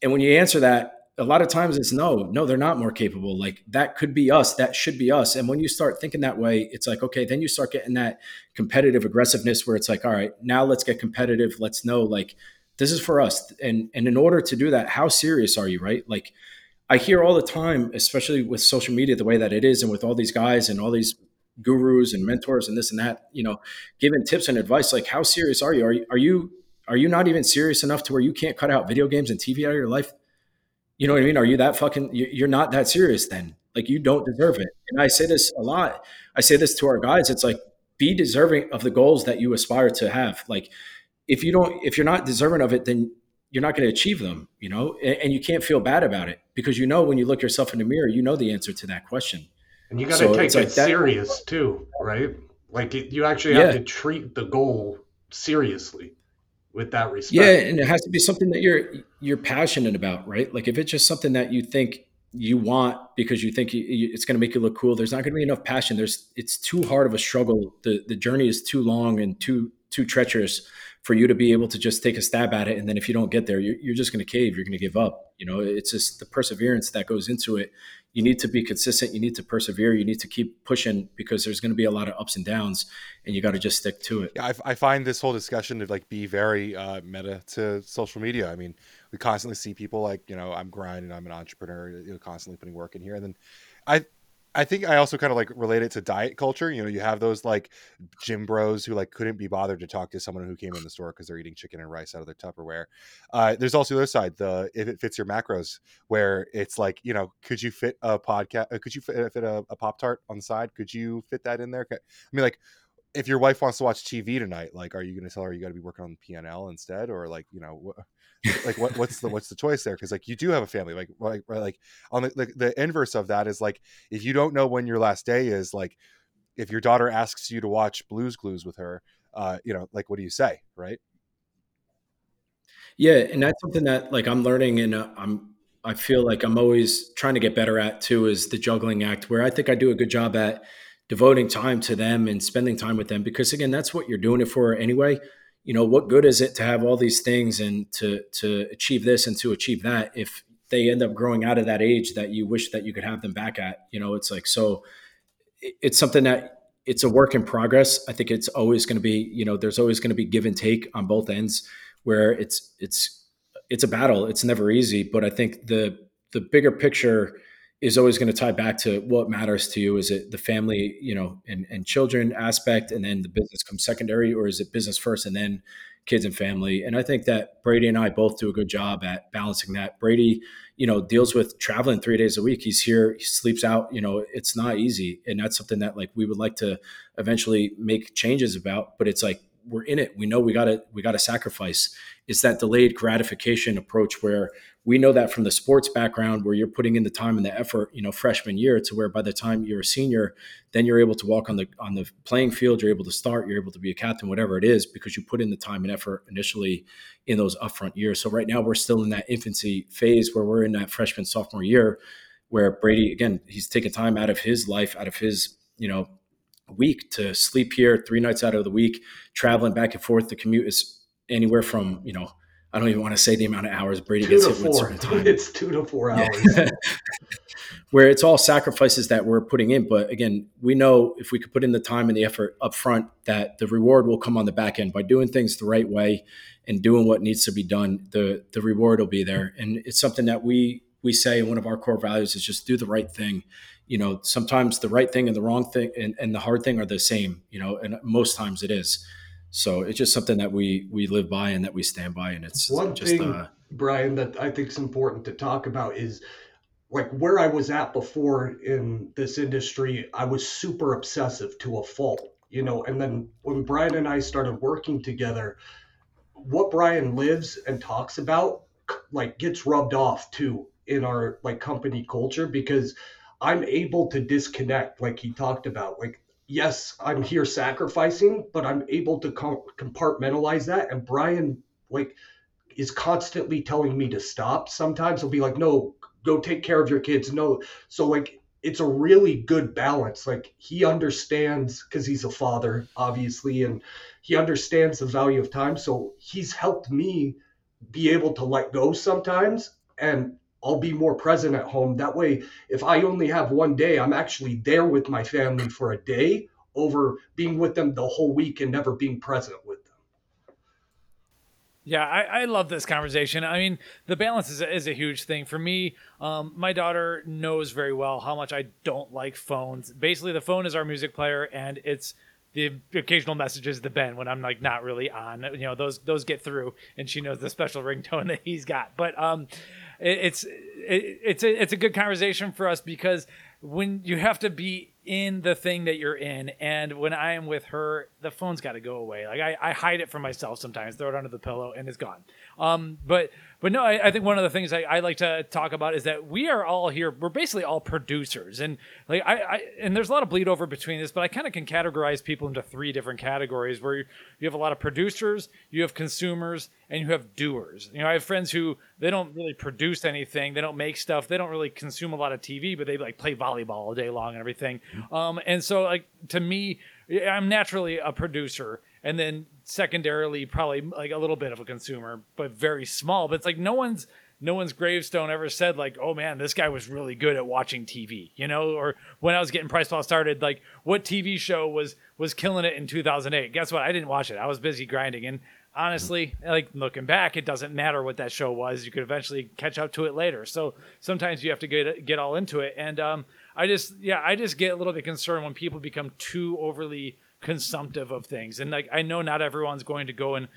And when you answer that, a lot of times it's no, no, they're not more capable. Like that could be us, that should be us. And when you start thinking that way, it's like, okay, then you start getting that competitive aggressiveness where it's like, all right, now let's get competitive. Let's know like this is for us. And and in order to do that, how serious are you, right? Like I hear all the time, especially with social media, the way that it is, and with all these guys and all these gurus and mentors and this and that, you know, giving tips and advice. Like, how serious are you? Are you are you are you not even serious enough to where you can't cut out video games and TV out of your life? You know what I mean? Are you that fucking, you're not that serious then. Like you don't deserve it. And I say this a lot. I say this to our guys. It's like, be deserving of the goals that you aspire to have. Like if you don't, if you're not deserving of it, then you're not going to achieve them, you know, and, and, you can't feel bad about it because you know when you look yourself in the mirror, you know the answer to that question. And you got to so take it like serious that, too, right? Like it, you actually have yeah. to treat the goal seriously with that respect. Yeah, and it has to be something that you're you're passionate about, right? Like if it's just something that you think you want because you think you, it's going to make you look cool, there's not going to be enough passion. There's it's too hard of a struggle. The the journey is too long and too too treacherous for you to be able to just take a stab at it and then if you don't get there you're, you're just going to cave you're going to give up you know it's just the perseverance that goes into it. You need to be consistent you need to persevere you need to keep pushing because there's going to be a lot of ups and downs and you got to just stick to it. Yeah I, I, find this whole discussion to like be very uh, meta to social media. I mean we constantly see people like you know i'm grinding i'm an entrepreneur you know constantly putting work in here and then i I think I also kind of like relate it to diet culture. You know, you have those like gym bros who like couldn't be bothered to talk to someone who came in the store because they're eating chicken and rice out of their Tupperware. Uh, there's also the other side, the if it fits your macros, where it's like, you know, could you fit a podcast? Uh, could you fit, fit a, a Pop Tart on the side? Could you fit that in there? I mean, like, if your wife wants to watch TV tonight, like, are you going to tell her you got to be working on PNL instead, or like, you know, like what, what's the what's the choice there? Because like you do have a family like like like on the, the the inverse of that is like if you don't know when your last day is like if your daughter asks you to watch Blue's Clues with her uh you know like what do you say right? Yeah and that's something that like i'm learning and uh, i'm i feel like i'm always trying to get better at too is the juggling act where i think i do a good job at devoting time to them and spending time with them because again that's what you're doing it for anyway. You know what good is it to have all these things and to to achieve this and to achieve that if they end up growing out of that age that you wish that you could have them back at? You know it's like so it's something that it's a work in progress. I think it's always going to be you know there's always going to be give and take on both ends where it's it's it's a battle. It's never easy but i think the the bigger picture is always going to tie back to what matters to you. Is it the family, you know, and, and children aspect, and then the business comes secondary, or is it business first and then kids and family? And I think that Brady and I both do a good job at balancing that. Brady, you know, deals with traveling three days a week. He's here, he sleeps out. You know, it's not easy, and that's something that like we would like to eventually make changes about. But it's like we're in it. We know we got to we got to sacrifice. It's that delayed gratification approach where we know that from the sports background where you're putting in the time and the effort, you know, freshman year to where by the time you're a senior, then you're able to walk on the on the playing field, you're able to start, you're able to be a captain, whatever it is, because you put in the time and effort initially in those upfront years. So right now we're still in that infancy phase where we're in that freshman sophomore year where Brady again, he's taking time out of his life, out of his, you know, week to sleep here three nights out of the week, traveling back and forth. The commute is anywhere from, you know, I don't even want to say the amount of hours Brady two gets hit with certain time. It's two to four hours. Yeah. Where it's all sacrifices that we're putting in. But again, we know if we could put in the time and the effort up front, that the reward will come on the back end by doing things the right way and doing what needs to be done. The the reward will be there. And it's something that we we say one of our core values is just do the right thing. You know, sometimes the right thing and the wrong thing and, and the hard thing are the same, you know, and most times it is. So it's just something that we we live by and that we stand by, and it's one just, thing, uh, Brian, that I think is important to talk about is like where I was at before in this industry. I was super obsessive to a fault, you know. And then when Brian and I started working together, what Brian lives and talks about like gets rubbed off too in our like company culture because I'm able to disconnect, like he talked about. Like yes, I'm here sacrificing, but I'm able to com- compartmentalize that. And Brian, like, is constantly telling me to stop. Sometimes he'll be like, no, go take care of your kids. No. So, like, it's a really good balance. Like, he understands because he's a father, obviously, and he understands the value of time. So, he's helped me be able to let go sometimes and I'll be more present at home. That way, if I only have one day, I'm actually there with my family for a day over being with them the whole week and never being present with them. Yeah, I, I love this conversation. I mean, the balance is a, is a huge thing for me. Um, my daughter knows very well how much I don't like phones. Basically, the phone is our music player, and it's the occasional messages to Ben when I'm like not really on. You know, those those get through, and she knows the special ringtone that he's got. But um, it, it's it, it's a it's a good conversation for us because when you have to be in the thing that you're in and when i am with her the phone's got to go away. Like I, I hide it from myself sometimes throw it under the pillow and it's gone. Um, but but no I, I, think one of the things I, I, like to talk about is that we are all here we're basically all producers. And like I, I and there's a lot of bleed over between this but i kind of can categorize people into three different categories where you, you have a lot of producers you have consumers and you have doers. You know i have friends who they don't really produce anything they don't make stuff they don't really consume a lot of tv but they like play volleyball all day long and everything. Um, and so like to me i'm naturally a producer and then secondarily probably like a little bit of a consumer, but very small. But it's like no one's no one's gravestone ever said like, oh man, this guy was really good at watching TV, you know? Or when I was getting PricePlow started, like what TV show was was killing it in 2008? Guess what? I didn't watch it. I was busy grinding, and honestly, like looking back, it doesn't matter what that show was. You could eventually catch up to it later. So sometimes you have to get get all into it, and um, I just yeah, I just get a little bit concerned when people become too overly consumptive of things. And like I know not everyone's going to go and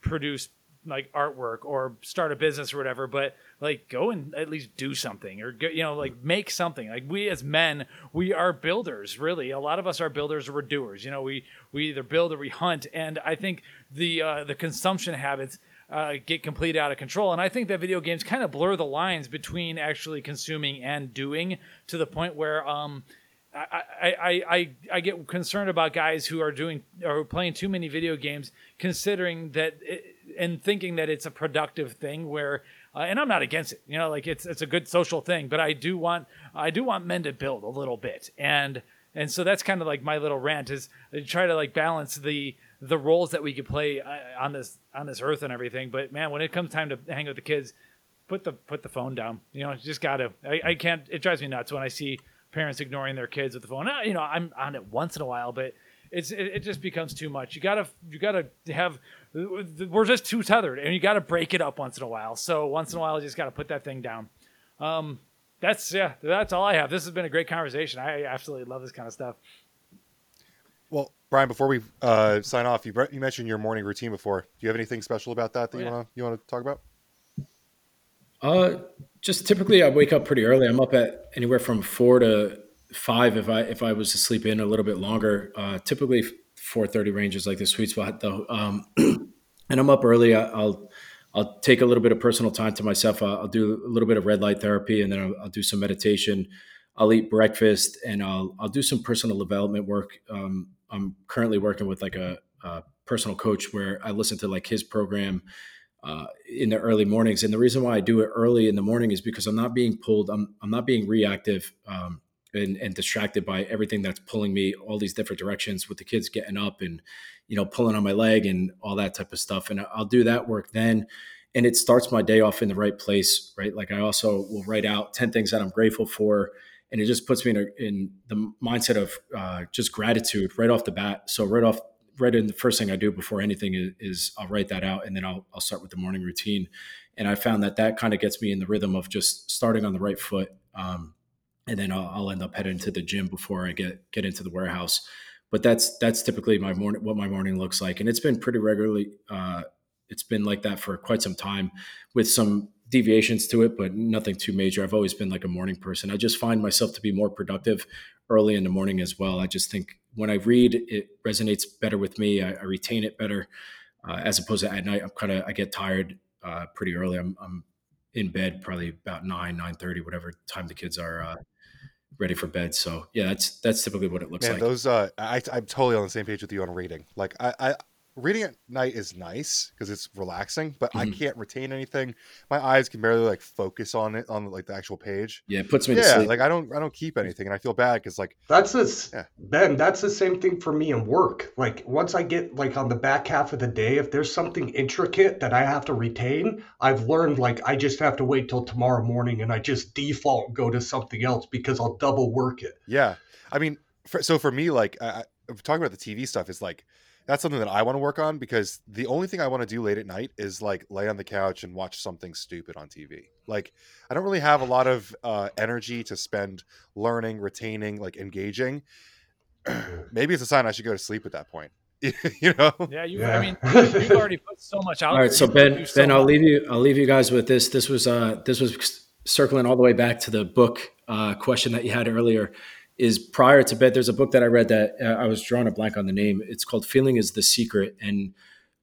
produce like artwork or start a business or whatever, but like go and at least do something or you know like make something. Like we as men, we are builders. Really, a lot of us are builders or we're doers. You know, we we either build or we hunt. And I think the uh, the consumption habits uh, get completely out of control. And I think that video games kind of blur the lines between actually consuming and doing to the point where um, I, I, I, I get concerned about guys who are doing or playing too many video games, considering that it, and thinking that it's a productive thing. Where uh, and I'm not against it, you know, like it's it's a good social thing, but I do want I do want men to build a little bit, and and so that's kind of like my little rant is to try to like balance the the roles that we could play uh, on this on this earth and everything. But man, when it comes time to hang with the kids, put the put the phone down. You know, just gotta. I, I can't. It drives me nuts when I see parents ignoring their kids with the phone. Uh, you know, I'm on it once in a while, but it's it, it just becomes too much. You gotta you gotta have. We're just too tethered, and you got to break it up once in a while. So once in a while, you just got to put that thing down. Um, that's yeah, that's all I have. This has been a great conversation. I absolutely love this kind of stuff. Well, Brian, before we uh, sign off, you you mentioned your morning routine before. Do you have anything special about that that oh, you want to you want to talk about? Uh, just typically I wake up pretty early. I'm up at anywhere from four to five if I if I was to sleep in a little bit longer. Uh, typically four thirty ranges like the sweet spot though. Um, and I'm up early. I, will I'll take a little bit of personal time to myself. I'll, I'll do a little bit of red light therapy, and then I'll, I'll, do some meditation. I'll eat breakfast, and I'll I'll do some personal development work. Um, I'm currently working with like a, a, personal coach where I listen to like his program uh, in the early mornings. And the reason why I do it early in the morning is because I'm not being pulled. I'm I'm not being reactive um, and, and distracted by everything that's pulling me all these different directions with the kids getting up and you know pulling on my leg and all that type of stuff. And I'll do that work then. And it starts my day off in the right place, right? Like I also will write out 10 things that I'm grateful for and it just puts me in, a, in the mindset of uh, just gratitude right off the bat. So right off, right in the first thing I do before anything is, is, I'll write that out, and then I'll I'll start with the morning routine. And I found that that kind of gets me in the rhythm of just starting on the right foot, um, and then I'll, I'll, end up heading to the gym before I get get into the warehouse. But that's that's typically my morning what my morning looks like, and it's been pretty regularly. Uh, it's been like that for quite some time, with some deviations to it, but nothing too major. I've always been like a morning person. I just find myself to be more productive early in the morning as well. I just think when I read, it resonates better with me. I, I retain it better uh, as opposed to at night. I'm kind of I get tired uh, pretty early. I'm, I'm in bed probably about nine nine thirty, whatever time the kids are. Uh, ready for bed so yeah that's that's typically what it looks Man, like those uh I, i'm totally on the same page with you on reading like i i reading at night is nice because it's relaxing, but mm-hmm. I can't retain anything. My eyes can barely like focus on it on like the actual page. Yeah, it puts me yeah, like I don't I don't keep anything, and I feel bad because like that's this yeah. Ben. That's the same thing for me in work. Like once I get like on the back half of the day, if there's something intricate that I have to retain, I've learned like I just have to wait till tomorrow morning, and I just default go to something else because I'll double work it. Yeah, I mean, for, so for me, like i'm talking about the TV stuff is like that's something that I want to work on because the only thing I want to do late at night is like lay on the couch and watch something stupid on TV. Like I don't really have a lot of uh, energy to spend learning, retaining, like engaging. Maybe it's a sign I should go to sleep at that point. you know? Yeah, you. Yeah. I mean, you've already put so much out. All right, so Ben, so Ben, I'll leave you. I'll leave you guys with this. This was uh, this was circling all the way back to the book uh, question that you had earlier is prior to bed. There's a book that I read that uh, I was drawing a blank on the name. It's called Feeling is the Secret. And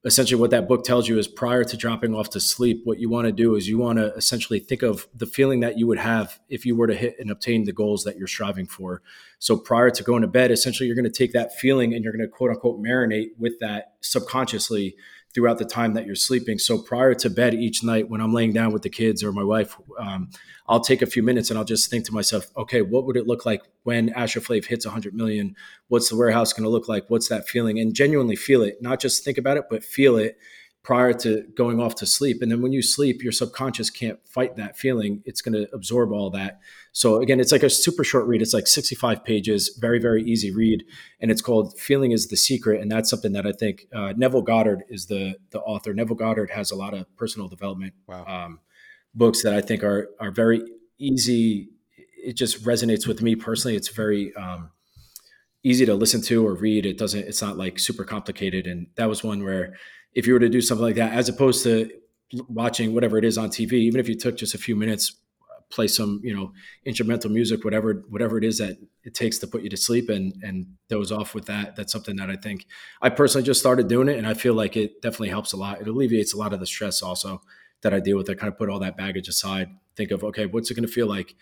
essentially, what that book tells you is prior to dropping off to sleep, what you want to do is you want to essentially think of the feeling that you would have if you were to hit and obtain the goals that you're striving for. So prior to going to bed, essentially, you're going to take that feeling and you're going to quote unquote marinate with that subconsciously throughout the time that you're sleeping. So prior to bed each night, when I'm laying down with the kids or my wife, um, I'll take a few minutes and I'll just think to myself, okay, what would it look like when AstroFlav hits 100 million? What's the warehouse going to look like? What's that feeling? And genuinely feel it, not just think about it, but feel it prior to going off to sleep. And then when you sleep, your subconscious can't fight that feeling. It's going to absorb all that. So again, it's like a super short read. It's like 65 pages, very, very easy read. And it's called Feeling is the Secret. And that's something that I think uh, Neville Goddard is the, the author. Neville Goddard has a lot of personal development wow. um, books that I think are, are very easy it just resonates with me personally. It's very um, easy to listen to or read. It doesn't. It's not like super complicated. And that was one where if you were to do something like that, as opposed to watching whatever it is on TV, even if you took just a few minutes, play some you know instrumental music, whatever whatever it is that it takes to put you to sleep, and and doze off with that. That's something that I think I personally just started doing it, and I feel like it definitely helps a lot. It alleviates a lot of the stress also that I deal with. I kind of put all that baggage aside. Think of okay, what's it going to feel like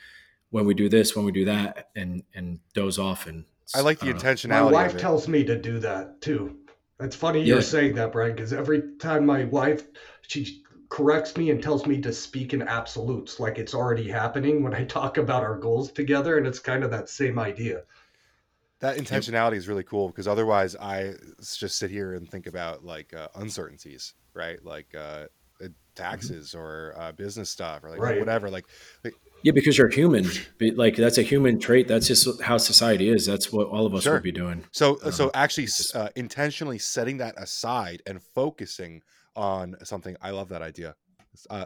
when we do this, when we do that, and and doze off. And I like the intentionality. My wife tells me to do that too. It's funny yeah. you're saying that, Brian, because every time my wife she corrects me and tells me to speak in absolutes, like it's already happening when I talk about our goals together, and it's kind of that same idea. That intentionality is really cool because otherwise I just sit here and think about like uh, uncertainties, right? Like uh, uh taxes mm-hmm. or uh, business stuff or like right. whatever. Like, like, yeah, because you're human. Like that's a human trait. That's just how society is. That's what all of us sure. would be doing. So, um, so actually, uh, intentionally setting that aside and focusing on something. I love that idea. Uh,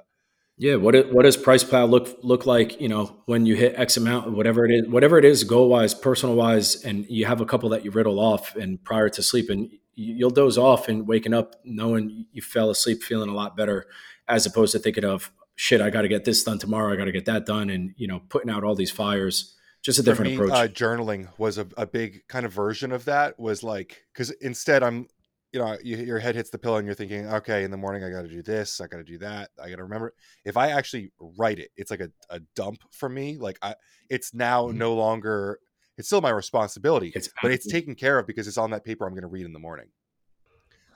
yeah, what it, what does PricePlow look look like? You know, when you hit X amount, whatever it is, whatever it is, goal wise, personal wise, and you have a couple that you riddle off, and prior to sleeping, you'll doze off and waking up knowing you fell asleep feeling a lot better, as opposed to thinking of shit, I got to get this done tomorrow, I got to get that done, and you know, putting out all these fires. Just a different me, approach. Uh, journaling was a, a big kind of version of that. Was like because instead I'm you know, you, your head hits the pillow and you're thinking, okay, in the morning I got to do this, I got to do that, I got to remember. If I actually write it, it's like a, a dump for me. Like I, it's now mm-hmm. no longer. It's still my responsibility, it's but it's taken care of because it's on that paper I'm going to read in the morning.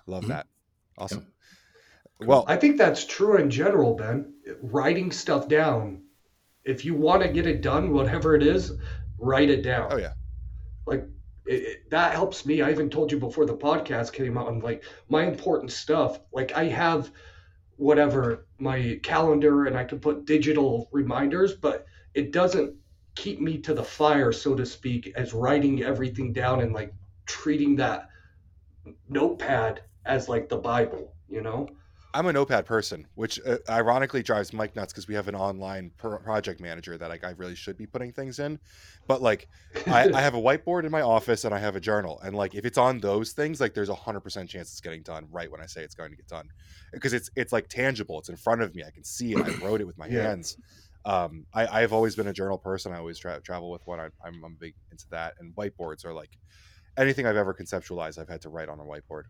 Love mm-hmm. that. Awesome. Yeah. Well, I think that's true in general, Ben. Writing stuff down. If you want to get it done, whatever it is, write it down. Oh yeah. Like it, it, that helps me. I even told you before the podcast came out. I'm like my important stuff. Like I have whatever my calendar, and I can put digital reminders, but it doesn't keep me to the fire, so to speak, as writing everything down and like treating that notepad as like the Bible. You know. I'm a notepad person, which uh, ironically drives Mike nuts because we have an online pro- project manager that like I really should be putting things in, but like I, I, have a whiteboard in my office and I have a journal, and like if it's on those things, like there's a hundred percent chance it's getting done right when I say it's going to get done, because it's it's like tangible, it's in front of me, I can see it, I wrote it with my yeah. hands. Um, I, have always been a journal person. I always tra- travel with one. I, I'm, I'm big into that, and whiteboards are like anything I've ever conceptualized. I've had to write on a whiteboard.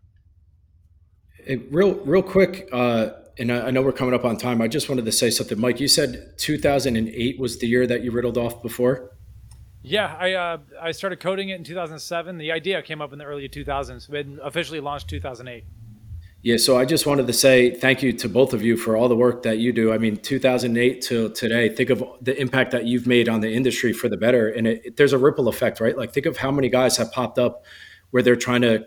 Real, real quick, uh, and I, I, know we're coming up on time. I just wanted to say something, Mike. You said 2008 was the year that you riddled off before. Yeah, I uh, I started coding it in 2007. The idea came up in the early 2000s. It officially launched 2008. Yeah, so I just wanted to say thank you to both of you for all the work that you do. I mean, 2008 to today, think of the impact that you've made on the industry for the better. And it, it, there's a ripple effect, right? Like, think of how many guys have popped up where they're trying to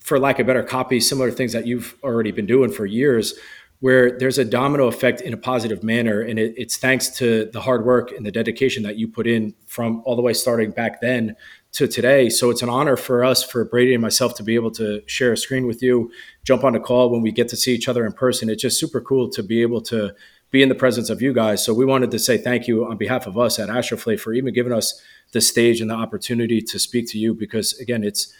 for lack of better copy, similar things that you've already been doing for years, where there's a domino effect in a positive manner. And it, it's thanks to the hard work and the dedication that you put in from all the way starting back then to today. So it's an honor for us, for Brady and myself, to be able to share a screen with you, jump on a call when we get to see each other in person. It's just super cool to be able to be in the presence of you guys. So we wanted to say thank you on behalf of us at AstroFlav for even giving us the stage and the opportunity to speak to you because again, it's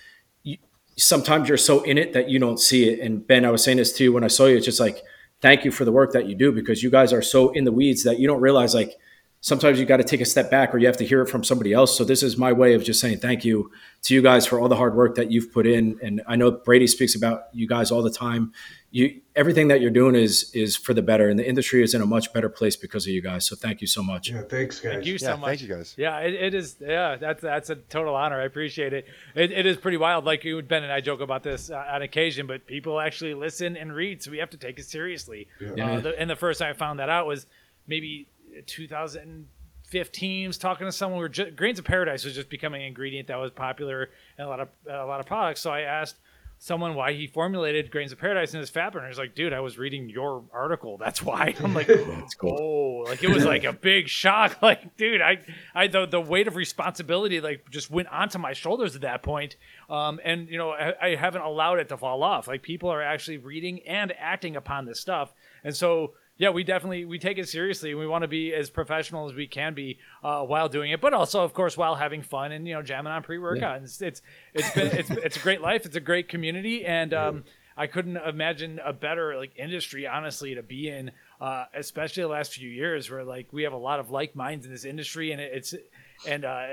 sometimes you're so in it that you don't see it. And Ben, I was saying this to you when I saw you. It's just like, thank you for the work that you do because you guys are so in the weeds that you don't realize like sometimes you got to take a step back or you have to hear it from somebody else. So this is my way of just saying thank you to you guys for all the hard work that you've put in. And I know Brady speaks about you guys all the time. You everything that you're doing is is for the better, and the industry is in a much better place because of you guys. So thank you so much. Yeah, thanks, guys. Thank you so yeah, much. Thank you, guys. Yeah, it, it is. Yeah, that's that's a total honor. I appreciate it. It, it is pretty wild. Like you, Ben and I joke about this uh, on occasion, but people actually listen and read, so we have to take it seriously. Yeah. Uh, the, and the first time I found that out was maybe 2000- 15 was talking to someone where just, grains of paradise was just becoming an ingredient that was popular in a lot of a lot of products so i asked someone why he formulated grains of paradise in his fat burner he's like dude i was reading your article. That's why. I'm like that's cool. oh like it was like a big shock. Like dude i i the, the weight of responsibility like just went onto my shoulders at that point. Um and you know I, I haven't allowed it to fall off. Like people are actually reading and acting upon this stuff. And so yeah, we definitely we take it seriously. We want to be as professional as we can be uh, while doing it, but also, of course, while having fun and you know jamming on pre-workout. Yeah. It's, it's it's been it's it's a great life. It's a great community, and um, I couldn't imagine a better like industry, honestly, to be in. Uh, especially the last few years, where like we have a lot of like minds in this industry, and it's and uh,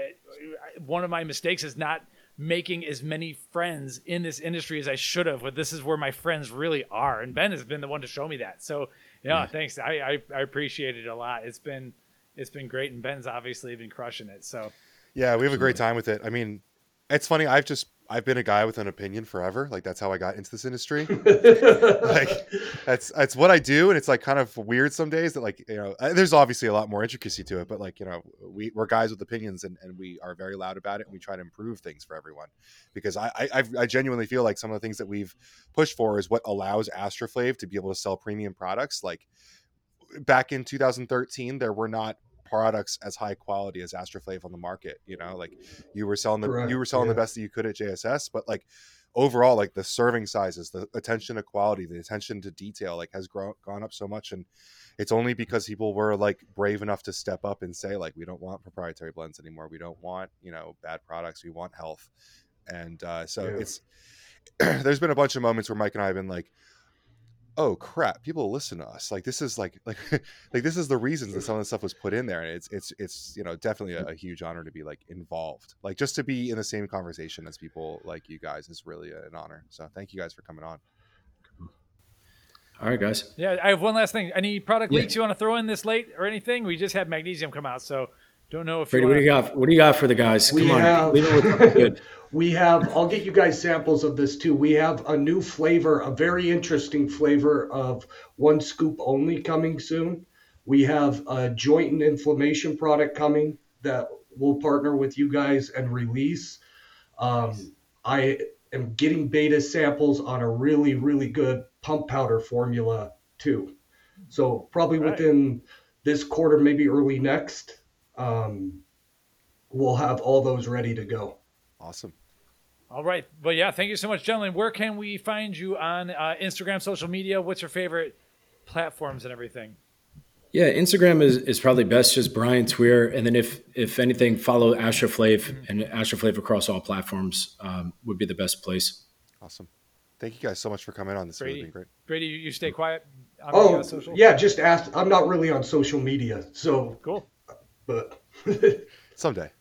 one of my mistakes is not making as many friends in this industry as I should have. But this is where my friends really are, and Ben has been the one to show me that. So yeah, yeah. thanks. I, I, I appreciate it a lot. It's been it's been great, and Ben's obviously been crushing it. So yeah, we have a great time with it. I mean, it's funny. I've just I've been a guy with an opinion forever. Like that's how I got into this industry. like that's that's what I do, and it's like kind of weird some days that like you know uh, there's obviously a lot more intricacy to it, but like you know we we're guys with opinions, and, and we are very loud about it, and we try to improve things for everyone because I I, I genuinely feel like some of the things that we've pushed for is what allows AstroFlav to be able to sell premium products. Like back in 2013, there were not products as high quality as AstroFlav on the market. You know, like you were selling the Correct. you were selling yeah. the best that you could at JSS, but like overall, like the serving sizes, the attention to quality, the attention to detail, like has grown gone up so much, and it's only because people were like brave enough to step up and say like we don't want proprietary blends anymore, we don't want you know bad products, we want health, and uh, so yeah. it's there's been a bunch of moments where Mike and I have been like oh crap people listen to us like this is like like like this is the reasons that some of the stuff was put in there and it's it's it's you know definitely mm. a, a, huge honor to be like involved like just to be in the same conversation as people like you guys is really an honor so thank you guys for coming on. All right guys. Yeah i have one last thing any product yeah. leaks you want to throw in this late or anything? We just had magnesium come out so don't know if Brady, what do you got? What do you got for the guys? We Come have, on, leave it with good. we have. I'll get you guys samples of this too. We have a new flavor, a very interesting flavor of one scoop only coming soon. We have a joint and inflammation product coming that we'll partner with you guys and release. Um, I am getting beta samples on a really, really good pump powder formula too. So probably right. within this quarter, maybe early next um, we'll have all those ready to go. Awesome. All right. But yeah, thank you so much, gentlemen. Where can we find you on uh, Instagram, social media? What's your favorite platforms and everything? Yeah, Instagram is, is probably best, just Brian Tweer. And then if if anything, follow AstroFlav mm-hmm. and AstroFlav across all platforms um, would be the best place. Awesome. Thank you guys so much for coming on. This Brady, has been great. Brady, you stay quiet. oh, yeah, just ask. I'm not really on social media. So cool but someday.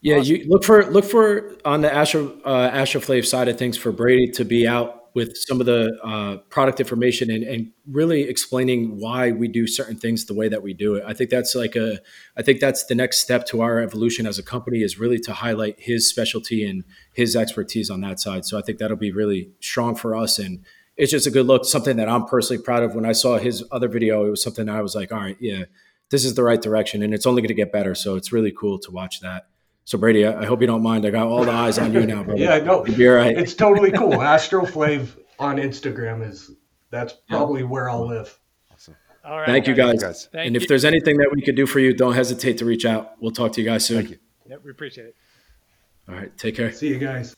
Yeah, awesome. you look for look for on the Astro uh, AstroFlav side of things for Brady to be out with some of the uh, product information and, and really explaining why we do certain things the way that we do it. I think that's like a I think that's the next step to our evolution as a company is really to highlight his specialty and his expertise on that side. So I think that'll be really strong for us and it's just a good look, something that I'm personally proud of. When I saw his other video, it was something I was like, all right, yeah, this is the right direction and it's only going to get better. So it's really cool to watch that. So Brady, I, hope you don't mind. I got all the eyes on you now, bro. yeah, no, you're right. It's totally cool. AstroFlav on Instagram is that's probably yeah. where I'll live. Awesome. All right. Thank you guys. guys. Thank and you. if there's anything that we could do for you, don't hesitate to reach out. We'll talk to you guys soon. Thank you. Yep, we appreciate it. All right. Take care. See you guys.